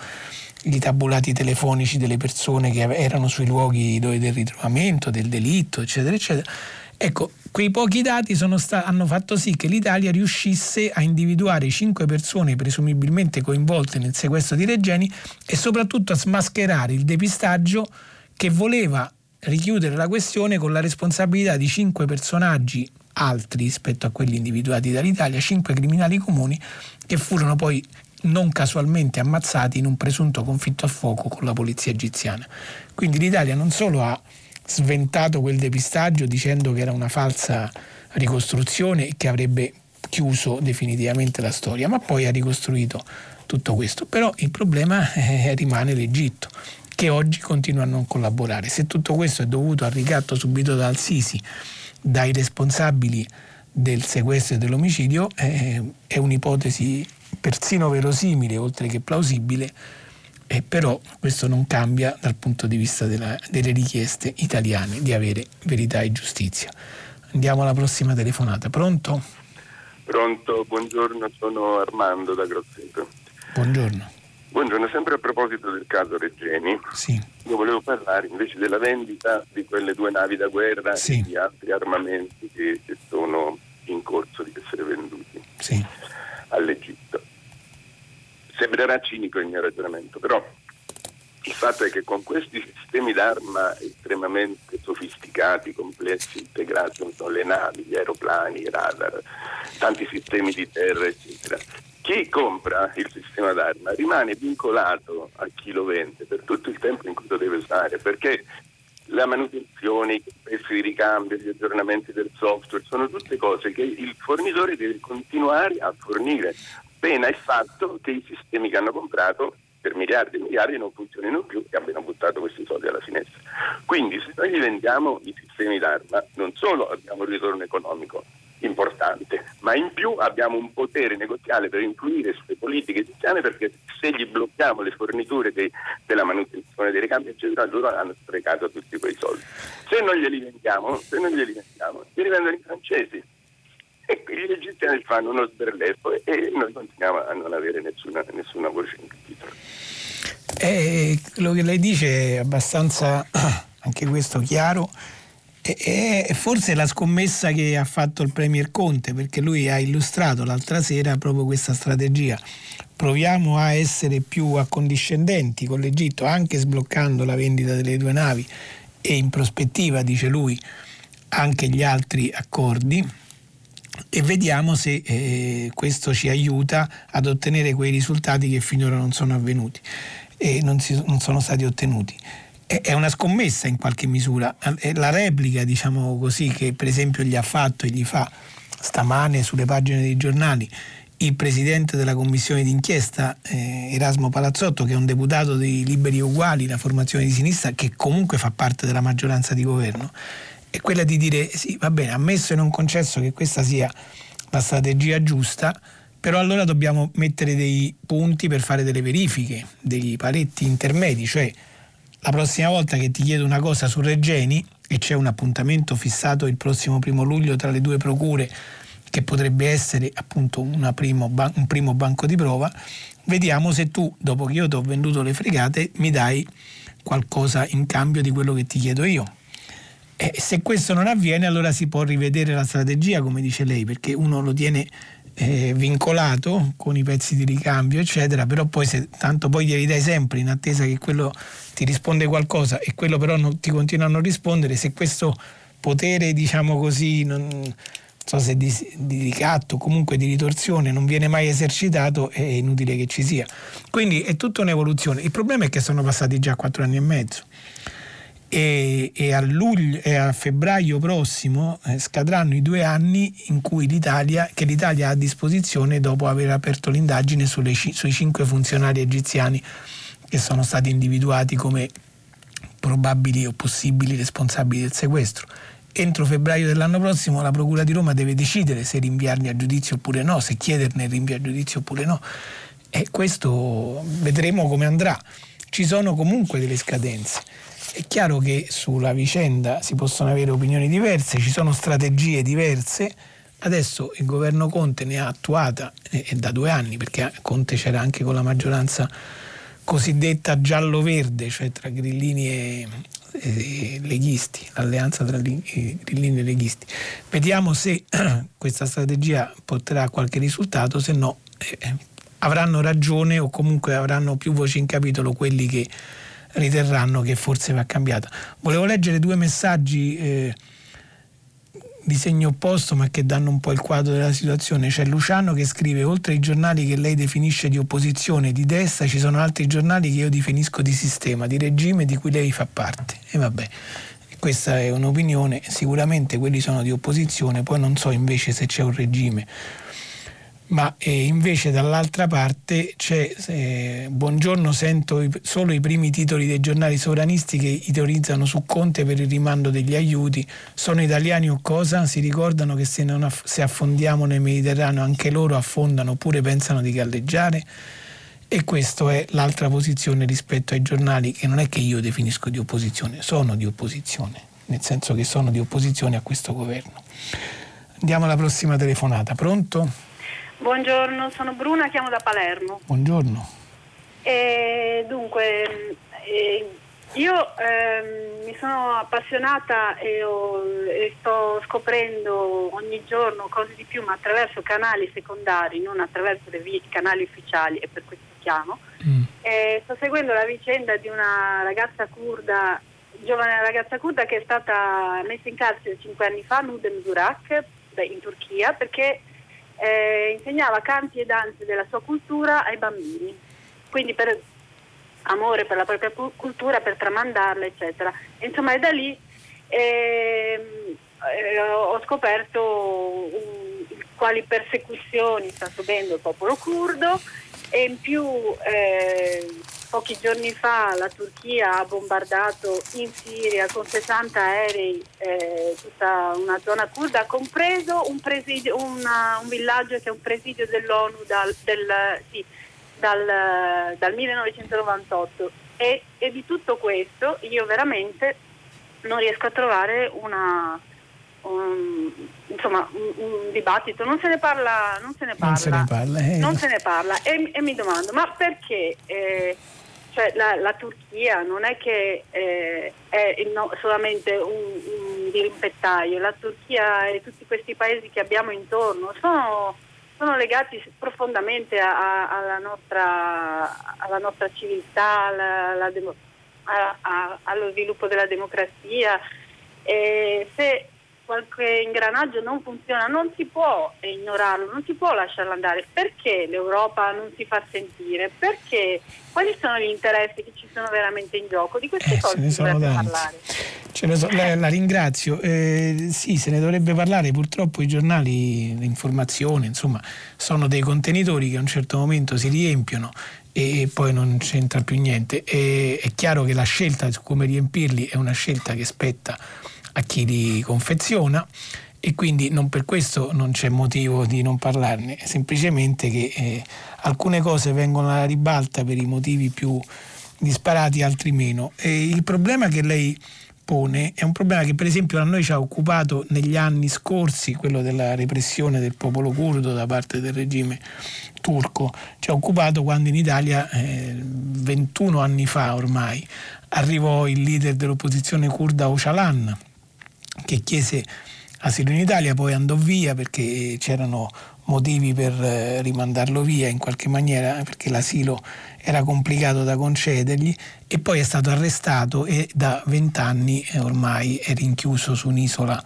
i tabulati telefonici delle persone che erano sui luoghi del ritrovamento, del delitto, eccetera, eccetera. Ecco, Quei pochi dati sta- hanno fatto sì che l'Italia riuscisse a individuare cinque persone presumibilmente coinvolte nel sequestro di Regeni e soprattutto a smascherare il depistaggio che voleva richiudere la questione con la responsabilità di cinque personaggi altri rispetto a quelli individuati dall'Italia, cinque criminali comuni che furono poi non casualmente ammazzati in un presunto conflitto a fuoco con la polizia egiziana. Quindi l'Italia non solo ha sventato quel depistaggio dicendo che era una falsa ricostruzione e che avrebbe chiuso definitivamente la storia, ma poi ha ricostruito tutto questo. Però il problema eh, rimane l'Egitto, che oggi continua a non collaborare. Se tutto questo è dovuto al ricatto subito da Al-Sisi dai responsabili del sequestro e dell'omicidio, eh, è un'ipotesi persino verosimile, oltre che plausibile, eh, però questo non cambia dal punto di vista della, delle richieste italiane di avere verità e giustizia. Andiamo alla prossima telefonata. Pronto? Pronto, buongiorno, sono Armando da Grosseto. Buongiorno. Buongiorno, sempre a proposito del caso Reggeni, sì. io volevo parlare invece della vendita di quelle due navi da guerra sì. e di altri armamenti che, che, sono in corso di essere venduti sì. all'Egitto sembrerà cinico il mio ragionamento, però il fatto è che con questi sistemi d'arma estremamente sofisticati, complessi, integrati, sono le navi, gli aeroplani, i radar, tanti sistemi di terra, eccetera, chi compra il sistema d'arma rimane vincolato a chi lo vende per tutto il tempo in cui lo deve usare, perché la manutenzione, i prezzi di ricambio, gli aggiornamenti del software, sono tutte cose che il fornitore deve continuare a fornire pena il fatto che i sistemi che hanno comprato per miliardi e miliardi non funzionino più e abbiano buttato questi soldi alla finestra. Quindi se noi vendiamo i sistemi d'arma non solo abbiamo un ritorno economico importante, ma in più abbiamo un potere negoziale per influire sulle politiche egiziane perché se gli blocchiamo le forniture dei, della manutenzione dei ricambi eccetera loro hanno sprecato tutti quei soldi. Se non glieli vendiamo, se non glieli vendiamo, li rivendono i francesi e gli egiziani fanno uno sberleffo e noi continuiamo a non avere nessuna, nessuna voce in capitolo. Eh, quello che lei dice è abbastanza, anche questo chiaro, e, forse la scommessa che ha fatto il Premier Conte, perché lui ha illustrato l'altra sera proprio questa strategia. Proviamo a essere più accondiscendenti con l'Egitto, anche sbloccando la vendita delle due navi e in prospettiva, dice lui, anche gli altri accordi e vediamo se eh, questo ci aiuta ad ottenere quei risultati che finora non sono avvenuti e non, si, non sono stati ottenuti. è una scommessa in qualche misura. La replica, diciamo così, che per esempio gli ha fatto e gli fa stamane sulle pagine dei giornali il presidente della commissione d'inchiesta eh, Erasmo Palazzotto, che è un deputato dei Liberi Uguali, la formazione di sinistra, che comunque fa parte della maggioranza di governo, è quella di dire sì, va bene, ammesso e non concesso che questa sia la strategia giusta, però allora dobbiamo mettere dei punti per fare delle verifiche, dei paletti intermedi, cioè la prossima volta che ti chiedo una cosa su Regeni e c'è un appuntamento fissato il prossimo primo luglio tra le due procure che potrebbe essere appunto primo un primo banco di prova, vediamo se tu, dopo che io ti ho venduto le fregate, mi dai qualcosa in cambio di quello che ti chiedo io. E se questo non avviene, allora si può rivedere la strategia, come dice lei, perché uno lo tiene eh, vincolato con i pezzi di ricambio, eccetera, però poi se tanto poi glieli dai sempre in attesa che quello ti risponde qualcosa e quello però non ti continua a non rispondere, se questo potere, diciamo così, non, so se di, di ricatto, comunque di ritorsione non viene mai esercitato, è inutile che ci sia. Quindi è tutta un'evoluzione. Il problema è che sono passati già quattro anni e mezzo e, e, a, luglio, e a, febbraio prossimo eh, scadranno i due anni l'Italia, che l'Italia ha a disposizione dopo aver aperto l'indagine sulle, sui cinque funzionari egiziani che sono stati individuati come probabili o possibili responsabili del sequestro. Entro febbraio dell'anno prossimo la Procura di Roma deve decidere se rinviarli a giudizio oppure no, se chiederne il rinvio a giudizio oppure no. E questo vedremo come andrà. Ci sono comunque delle scadenze. È chiaro che sulla vicenda si possono avere opinioni diverse, ci sono strategie diverse. Adesso il governo Conte ne ha attuata e, e da due anni, perché Conte c'era anche con la maggioranza cosiddetta giallo-verde, cioè tra grillini e, leghisti, l'alleanza tra grillini e leghisti. Vediamo se questa strategia porterà a qualche risultato, se no eh, avranno ragione o comunque avranno più voci in capitolo quelli che riterranno che forse va cambiata. Volevo leggere due messaggi eh, di segno opposto ma che danno un po' il quadro della situazione. C'è Luciano che scrive oltre ai giornali che lei definisce di opposizione, di destra, ci sono altri giornali che io definisco di sistema, di regime di cui lei fa parte. E vabbè, questa è un'opinione, sicuramente quelli sono di opposizione, poi non so invece se c'è un regime ma eh, invece dall'altra parte c'è, eh, buongiorno, sento i, solo i primi titoli dei giornali sovranisti che iterizzano su Conte per il rimando degli aiuti, sono italiani o cosa? Si ricordano che se, aff- se affondiamo nel Mediterraneo anche loro affondano oppure pensano di galleggiare? E questa è l'altra posizione rispetto ai giornali che non è che io definisco di opposizione, sono di opposizione, nel senso che sono di opposizione a questo governo. Andiamo alla prossima telefonata, pronto? Buongiorno, sono Bruna, chiamo da Palermo. Buongiorno. E, dunque, eh, io eh, mi sono appassionata e, ho, e, sto scoprendo ogni giorno cose di più, ma attraverso canali secondari, non attraverso i canali ufficiali, e per questo chiamo. Mm. sto seguendo la vicenda di una ragazza kurda, giovane ragazza kurda che è stata messa in carcere cinque anni fa, Nudem Zurak, in Turchia, perché eh, insegnava canti e danze della sua cultura ai bambini, quindi per amore per la propria cultura, per tramandarla, eccetera. insomma, è da lì eh, eh, ho scoperto um, quali persecuzioni sta subendo il popolo curdo e in più eh, Pochi giorni fa la Turchia ha bombardato in Siria con 60 aerei eh, tutta una zona kurda, compreso un, presidio, una, un, villaggio che è un presidio dell'ONU dal, del, sì, dal, dal 1998. E, e, di tutto questo io veramente non riesco a trovare una, un, insomma, un, un, dibattito, non se ne parla, non se ne parla, non se ne parla, eh. non se ne parla. E, e, mi domando, ma perché? Eh, cioè, la, la, Turchia non è che eh, è no, solamente un, un dirimpettaio, la Turchia e tutti questi paesi che abbiamo intorno sono, sono legati profondamente a, a, alla, nostra, alla, nostra, civiltà, alla, alla allo sviluppo della democrazia. E se qualche ingranaggio non funziona, non si può ignorarlo, non si può lasciarlo andare. Perché l'Europa non si fa sentire? Perché? Quali sono gli interessi che ci sono veramente in gioco? Di queste eh, cose si dovrebbe parlare. So, la, la, ringrazio. Eh, sì, se ne dovrebbe parlare. Purtroppo i giornali, l'informazione, insomma, sono dei contenitori che a un certo momento si riempiono e poi non c'entra più niente. E, è chiaro che la scelta su come riempirli è una scelta che spetta a chi li confeziona e quindi non per questo non c'è motivo di non parlarne, semplicemente che eh, alcune cose vengono alla ribalta per i motivi più disparati, altri meno. E il problema che lei pone è un problema che per esempio a noi ci ha occupato negli anni scorsi, quello della repressione del popolo curdo da parte del regime turco, ci ha occupato quando in Italia, eh, 21 anni fa ormai, arrivò il leader dell'opposizione kurda Ocalan che chiese asilo in Italia, poi andò via perché c'erano motivi per eh, rimandarlo via in qualche maniera, perché l'asilo era complicato da concedergli e poi è stato arrestato e da vent'anni ormai è rinchiuso su un'isola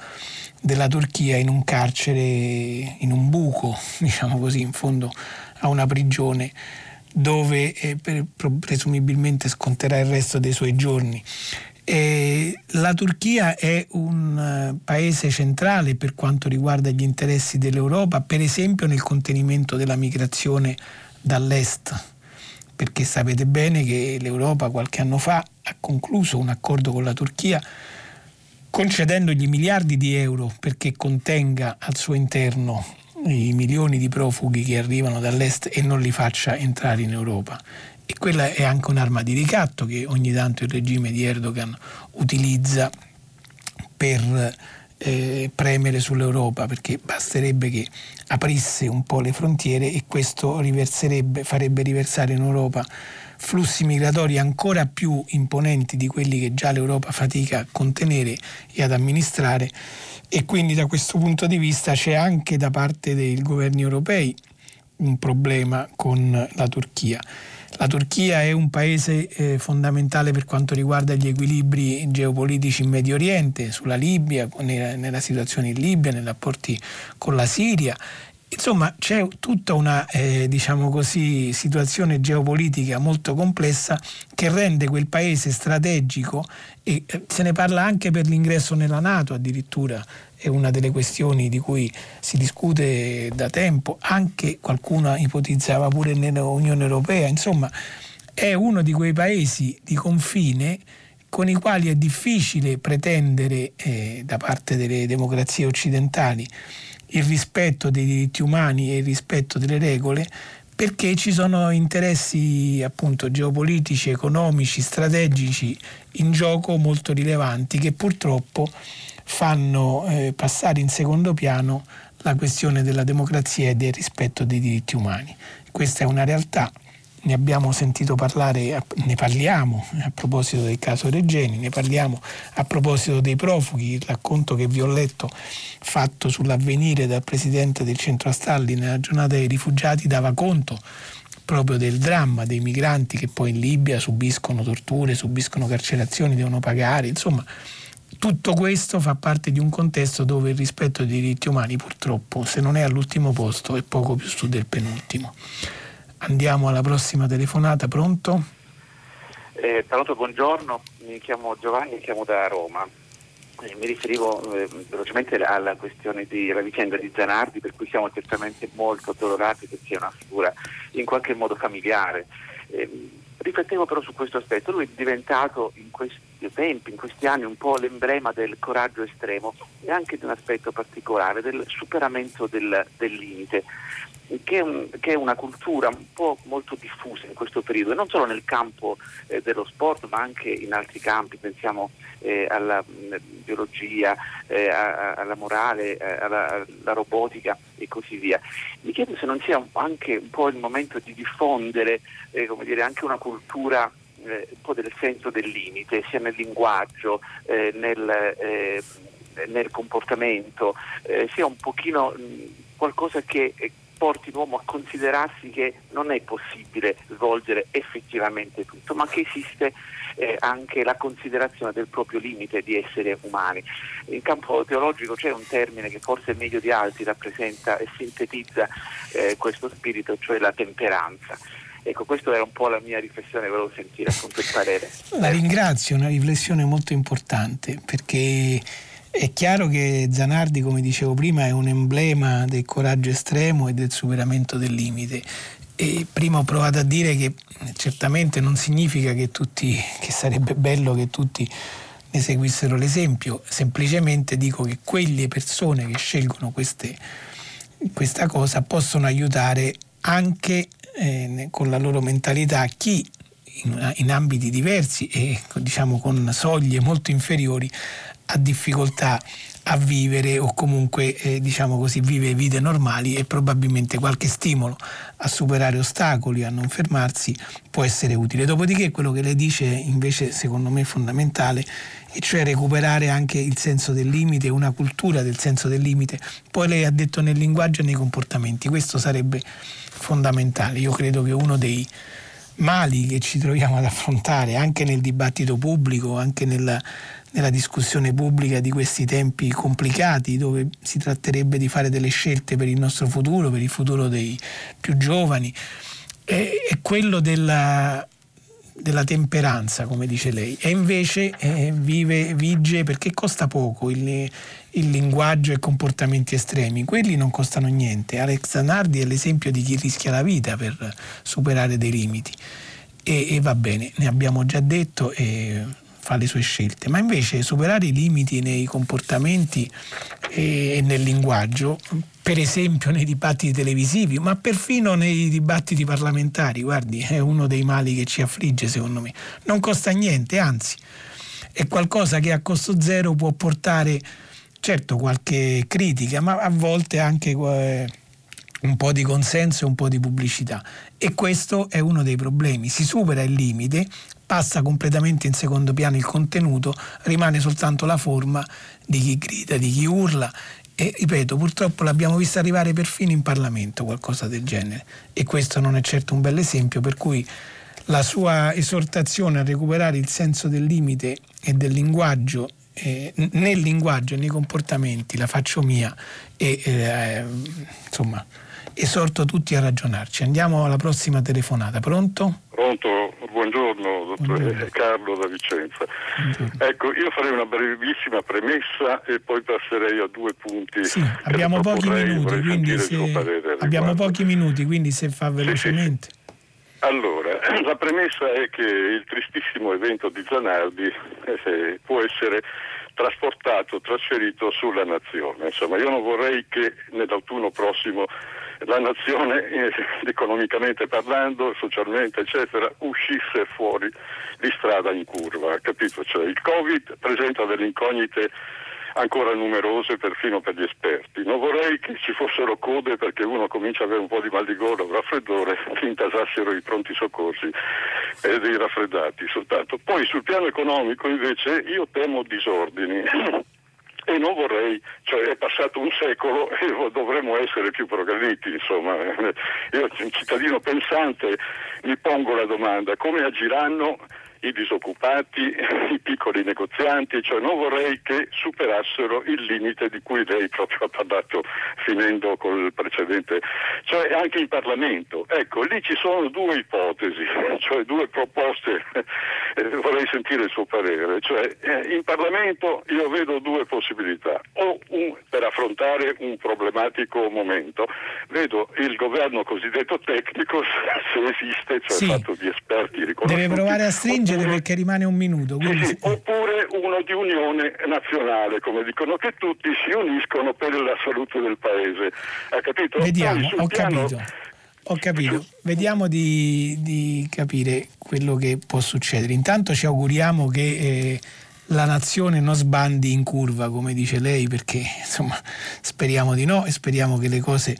della Turchia in un carcere, in un buco, diciamo così, in fondo a una prigione dove eh, presumibilmente sconterà il resto dei suoi giorni. Eh, la Turchia è un uh, paese centrale per quanto riguarda gli interessi dell'Europa, per esempio nel contenimento della migrazione dall'est, perché sapete bene che l'Europa qualche anno fa ha concluso un accordo con la Turchia concedendogli miliardi di euro perché contenga al suo interno i milioni di profughi che arrivano dall'est e non li faccia entrare in Europa e quella è anche un'arma di ricatto che ogni tanto il regime di Erdogan utilizza per eh, premere sull'Europa perché basterebbe che aprisse un po' le frontiere e questo farebbe riversare in Europa flussi migratori ancora più imponenti di quelli che già l'Europa fatica a contenere e ad amministrare e quindi da questo punto di vista c'è anche da parte dei governi europei un problema con la Turchia. La Turchia è un paese eh, fondamentale per quanto riguarda gli equilibri geopolitici in Medio Oriente, sulla Libia, nella, nella situazione in Libia, nei rapporti con la Siria Insomma, c'è tutta una eh, diciamo così, situazione geopolitica molto complessa che rende quel paese strategico e eh, se ne parla anche per l'ingresso nella Nato addirittura, è una delle questioni di cui si discute da tempo, anche qualcuno ipotizzava pure nell'Unione Europea, insomma è uno di quei paesi di confine con i quali è difficile pretendere eh, da parte delle democrazie occidentali il rispetto dei diritti umani e il rispetto delle regole perché ci sono interessi appunto geopolitici, economici, strategici in gioco molto rilevanti che purtroppo fanno eh, passare in secondo piano la questione della democrazia e del rispetto dei diritti umani. Questa è una realtà ne abbiamo sentito parlare, ne parliamo a proposito del caso Regeni, ne parliamo a proposito dei profughi, il racconto che vi ho letto fatto sull'avvenire dal presidente del centro Astalli nella giornata dei rifugiati dava conto proprio del dramma dei migranti che poi in Libia subiscono torture, subiscono carcerazioni, devono pagare, insomma tutto questo fa parte di un contesto dove il rispetto dei diritti umani purtroppo se non è all'ultimo posto è poco più su del penultimo. Andiamo alla prossima telefonata, pronto? Eh, pronto, buongiorno, mi chiamo Giovanni, mi chiamo da Roma. Eh, mi riferivo eh, velocemente alla questione della vicenda di Zanardi, per cui siamo certamente molto addolorati perché è una figura in qualche modo familiare. Eh, riflettevo però su questo aspetto, lui è diventato in questi tempi, in questi anni, un po' l'emblema del coraggio estremo e anche di un aspetto particolare, del superamento del, del limite che è, che è, una cultura un po' molto diffusa in questo periodo, non solo nel campo eh, dello sport, ma anche in altri campi, pensiamo eh, alla mh, biologia, eh, a, alla morale, eh, alla, alla, robotica e così via. Mi chiedo se non sia anche un po' il momento di diffondere eh, dire, anche una cultura eh, un po' del senso del limite, sia nel linguaggio, nel, nel, comportamento, sia un pochino mh, qualcosa che porti l'uomo a considerarsi che non è possibile svolgere effettivamente tutto, ma che esiste eh, anche la considerazione del proprio limite di essere umani. In campo teologico c'è un termine che forse meglio di altri rappresenta e sintetizza eh, questo spirito, cioè la temperanza. Ecco, questa era un po' la mia riflessione, volevo sentire appunto il parere. La ringrazio, una riflessione molto importante perché è chiaro che Zanardi, come dicevo prima, è un emblema del coraggio estremo e del superamento del limite. E prima ho provato a dire che certamente non significa che, tutti, che sarebbe bello che tutti ne seguissero l'esempio, semplicemente dico che quelle persone che scelgono queste, questa cosa possono aiutare anche eh, con la loro mentalità chi in, in, ambiti diversi e diciamo con soglie molto inferiori ha difficoltà a vivere o comunque eh, diciamo così vive vite normali e probabilmente qualche stimolo a superare ostacoli, a non fermarsi può essere utile. Dopodiché quello che lei dice invece secondo me è fondamentale e cioè recuperare anche il senso del limite, una cultura del senso del limite. Poi lei ha detto nel linguaggio e nei comportamenti, questo sarebbe fondamentale. Io credo che uno dei mali che ci troviamo ad affrontare anche nel dibattito pubblico, anche nella, nella discussione pubblica di questi tempi complicati, dove si tratterebbe di fare delle scelte per il nostro futuro, per il futuro dei più giovani, è, è quello della della temperanza, come dice lei, e invece eh, vive, vige perché costa poco il, il linguaggio e comportamenti estremi, quelli non costano niente. Alex Zanardi è l'esempio di chi rischia la vita per superare dei limiti. E, e va bene, ne abbiamo già detto e fa le sue scelte, ma invece superare i limiti nei comportamenti e nel linguaggio, per esempio nei dibattiti televisivi, ma perfino nei dibattiti parlamentari, guardi, è uno dei mali che ci affligge secondo me. Non costa niente, anzi, è qualcosa che a costo zero può portare certo qualche critica, ma a volte anche eh, un po' di consenso e un po' di pubblicità. E questo è uno dei problemi. Si supera il limite, passa completamente in secondo piano il contenuto, rimane soltanto la forma di chi grida, di chi urla e ripeto, purtroppo l'abbiamo vista arrivare perfino in Parlamento qualcosa del genere e questo non è certo un bel esempio per cui la sua esortazione a recuperare il senso del limite e del linguaggio eh, nel linguaggio e nei comportamenti la faccio mia e eh, insomma esorto tutti a ragionarci. Andiamo alla prossima telefonata. Pronto? Pronto, buongiorno, dottore buongiorno. Carlo da Vicenza. Buongiorno. Ecco, io farei una brevissima premessa e poi passerei a due punti. Sì, abbiamo pochi minuti, quindi se... abbiamo pochi minuti, quindi se fa velocemente. Sì, sì. Allora, la premessa è che il tristissimo evento di Zanardi eh, può essere trasportato, trasferito sulla nazione. Insomma, io non vorrei che nell'autunno prossimo la nazione, eh, economicamente parlando, socialmente, eccetera, uscisse fuori di strada in curva, capito? Cioè, il Covid presenta delle incognite ancora numerose perfino per gli esperti. Non vorrei che ci fossero code perché uno comincia ad avere un po' di mal di gola o raffreddore, che intasassero i pronti soccorsi e dei raffreddati soltanto. Poi sul piano economico invece io temo disordini e non vorrei, cioè è passato un secolo e dovremmo essere più progrediti, insomma. Io, cittadino pensante, mi pongo la domanda, come agiranno i disoccupati, i piccoli negozianti, cioè non vorrei che superassero il limite di cui lei proprio ha parlato finendo col precedente, cioè anche in Parlamento. Ecco, lì ci sono due ipotesi, cioè due proposte, eh, vorrei sentire il suo parere, cioè eh, in Parlamento io vedo due possibilità, o un, per affrontare un problematico momento, vedo il governo cosiddetto tecnico, se esiste, cioè sì. fatto di esperti riconosciuti. Deve provare a stringere oppure, perché rimane un minuto. Sì, oppure uno di unione nazionale, come dicono che tutti si uniscono per la salute del paese. Ha capito? Vediamo, ho piano... capito. Ho capito, vediamo di, di, capire quello che può succedere. Intanto ci auguriamo che eh, la nazione non sbandi in curva, come dice lei, perché insomma speriamo di no e speriamo che le cose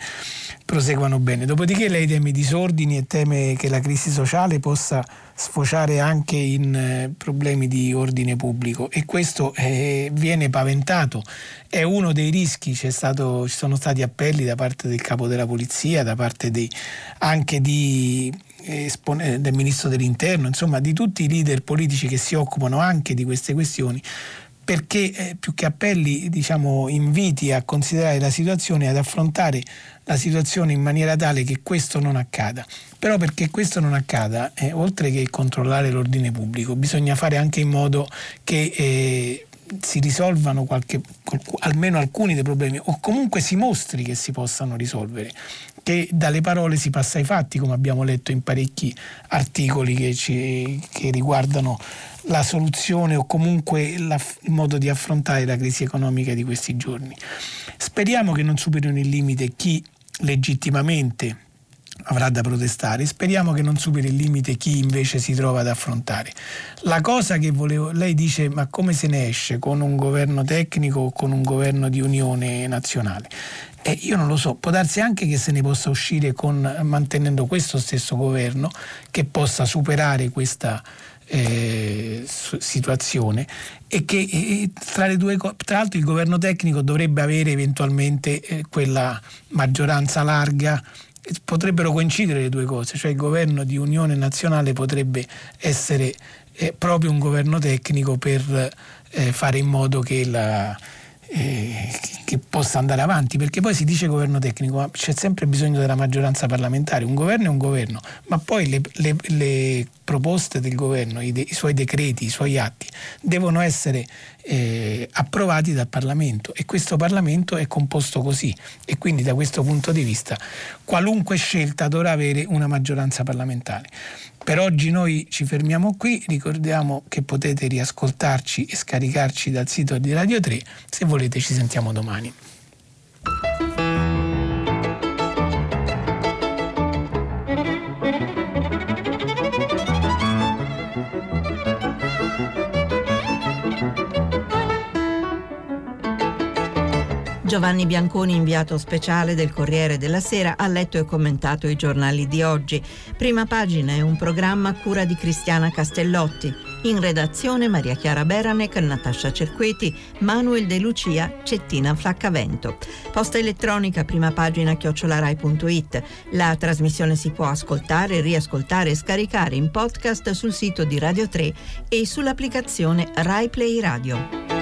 proseguano bene. Dopodiché lei teme disordini e teme che la crisi sociale possa sfociare anche in eh, problemi di ordine pubblico e questo eh, viene paventato. È uno dei rischi, stato, ci sono stati appelli da parte del capo della polizia, da parte dei, anche di del ministro dell'interno, insomma di tutti i leader politici che si occupano anche di queste questioni perché eh, più che appelli diciamo, inviti a considerare la situazione ad affrontare la situazione in maniera tale che questo non accada. Però perché questo non accada, eh, oltre che controllare l'ordine pubblico, bisogna fare anche in modo che eh, si risolvano qualche, almeno alcuni dei problemi o comunque si mostri che si possano risolvere che dalle parole si passa ai fatti, come abbiamo letto in parecchi articoli che, ci, che riguardano la soluzione o comunque la, il modo di affrontare la crisi economica di questi giorni. Speriamo che non superino il limite chi legittimamente avrà da protestare. Speriamo che non superi il limite chi invece si trova ad affrontare. La cosa che volevo, lei dice ma come se ne esce con un governo tecnico o con un governo di unione nazionale? Eh, io non lo so, può darsi anche che se ne possa uscire con, mantenendo questo stesso governo che possa superare questa eh, situazione e che eh, tra, le due, tra l'altro il governo tecnico dovrebbe avere eventualmente eh, quella maggioranza larga. Potrebbero coincidere le due cose, cioè il governo di unione nazionale potrebbe essere eh, proprio un governo tecnico per eh, fare in modo che la, eh, che possa andare avanti, perché poi si dice governo tecnico, ma c'è sempre bisogno della maggioranza parlamentare, un governo è un governo, ma poi le, le, le proposte del governo, i, de, i, suoi decreti, i suoi atti devono essere eh, approvati dal Parlamento e questo Parlamento è composto così e quindi da questo punto di vista qualunque scelta dovrà avere una maggioranza parlamentare. Per oggi noi ci fermiamo qui, ricordiamo che potete riascoltarci e scaricarci dal sito di Radio 3, se volete ci sentiamo domani. Giovanni Bianconi, inviato speciale del Corriere della Sera, ha letto e commentato i giornali di oggi. Prima pagina è un programma a cura di Cristiana Castellotti. In redazione Maria Chiara Beranec, Natascia Cerqueti, Manuel De Lucia, Cettina Flaccavento. Posta elettronica prima pagina chiocciolarai.it. La trasmissione si può ascoltare, riascoltare e scaricare in podcast sul sito di Radio 3 e sull'applicazione Rai Play Radio.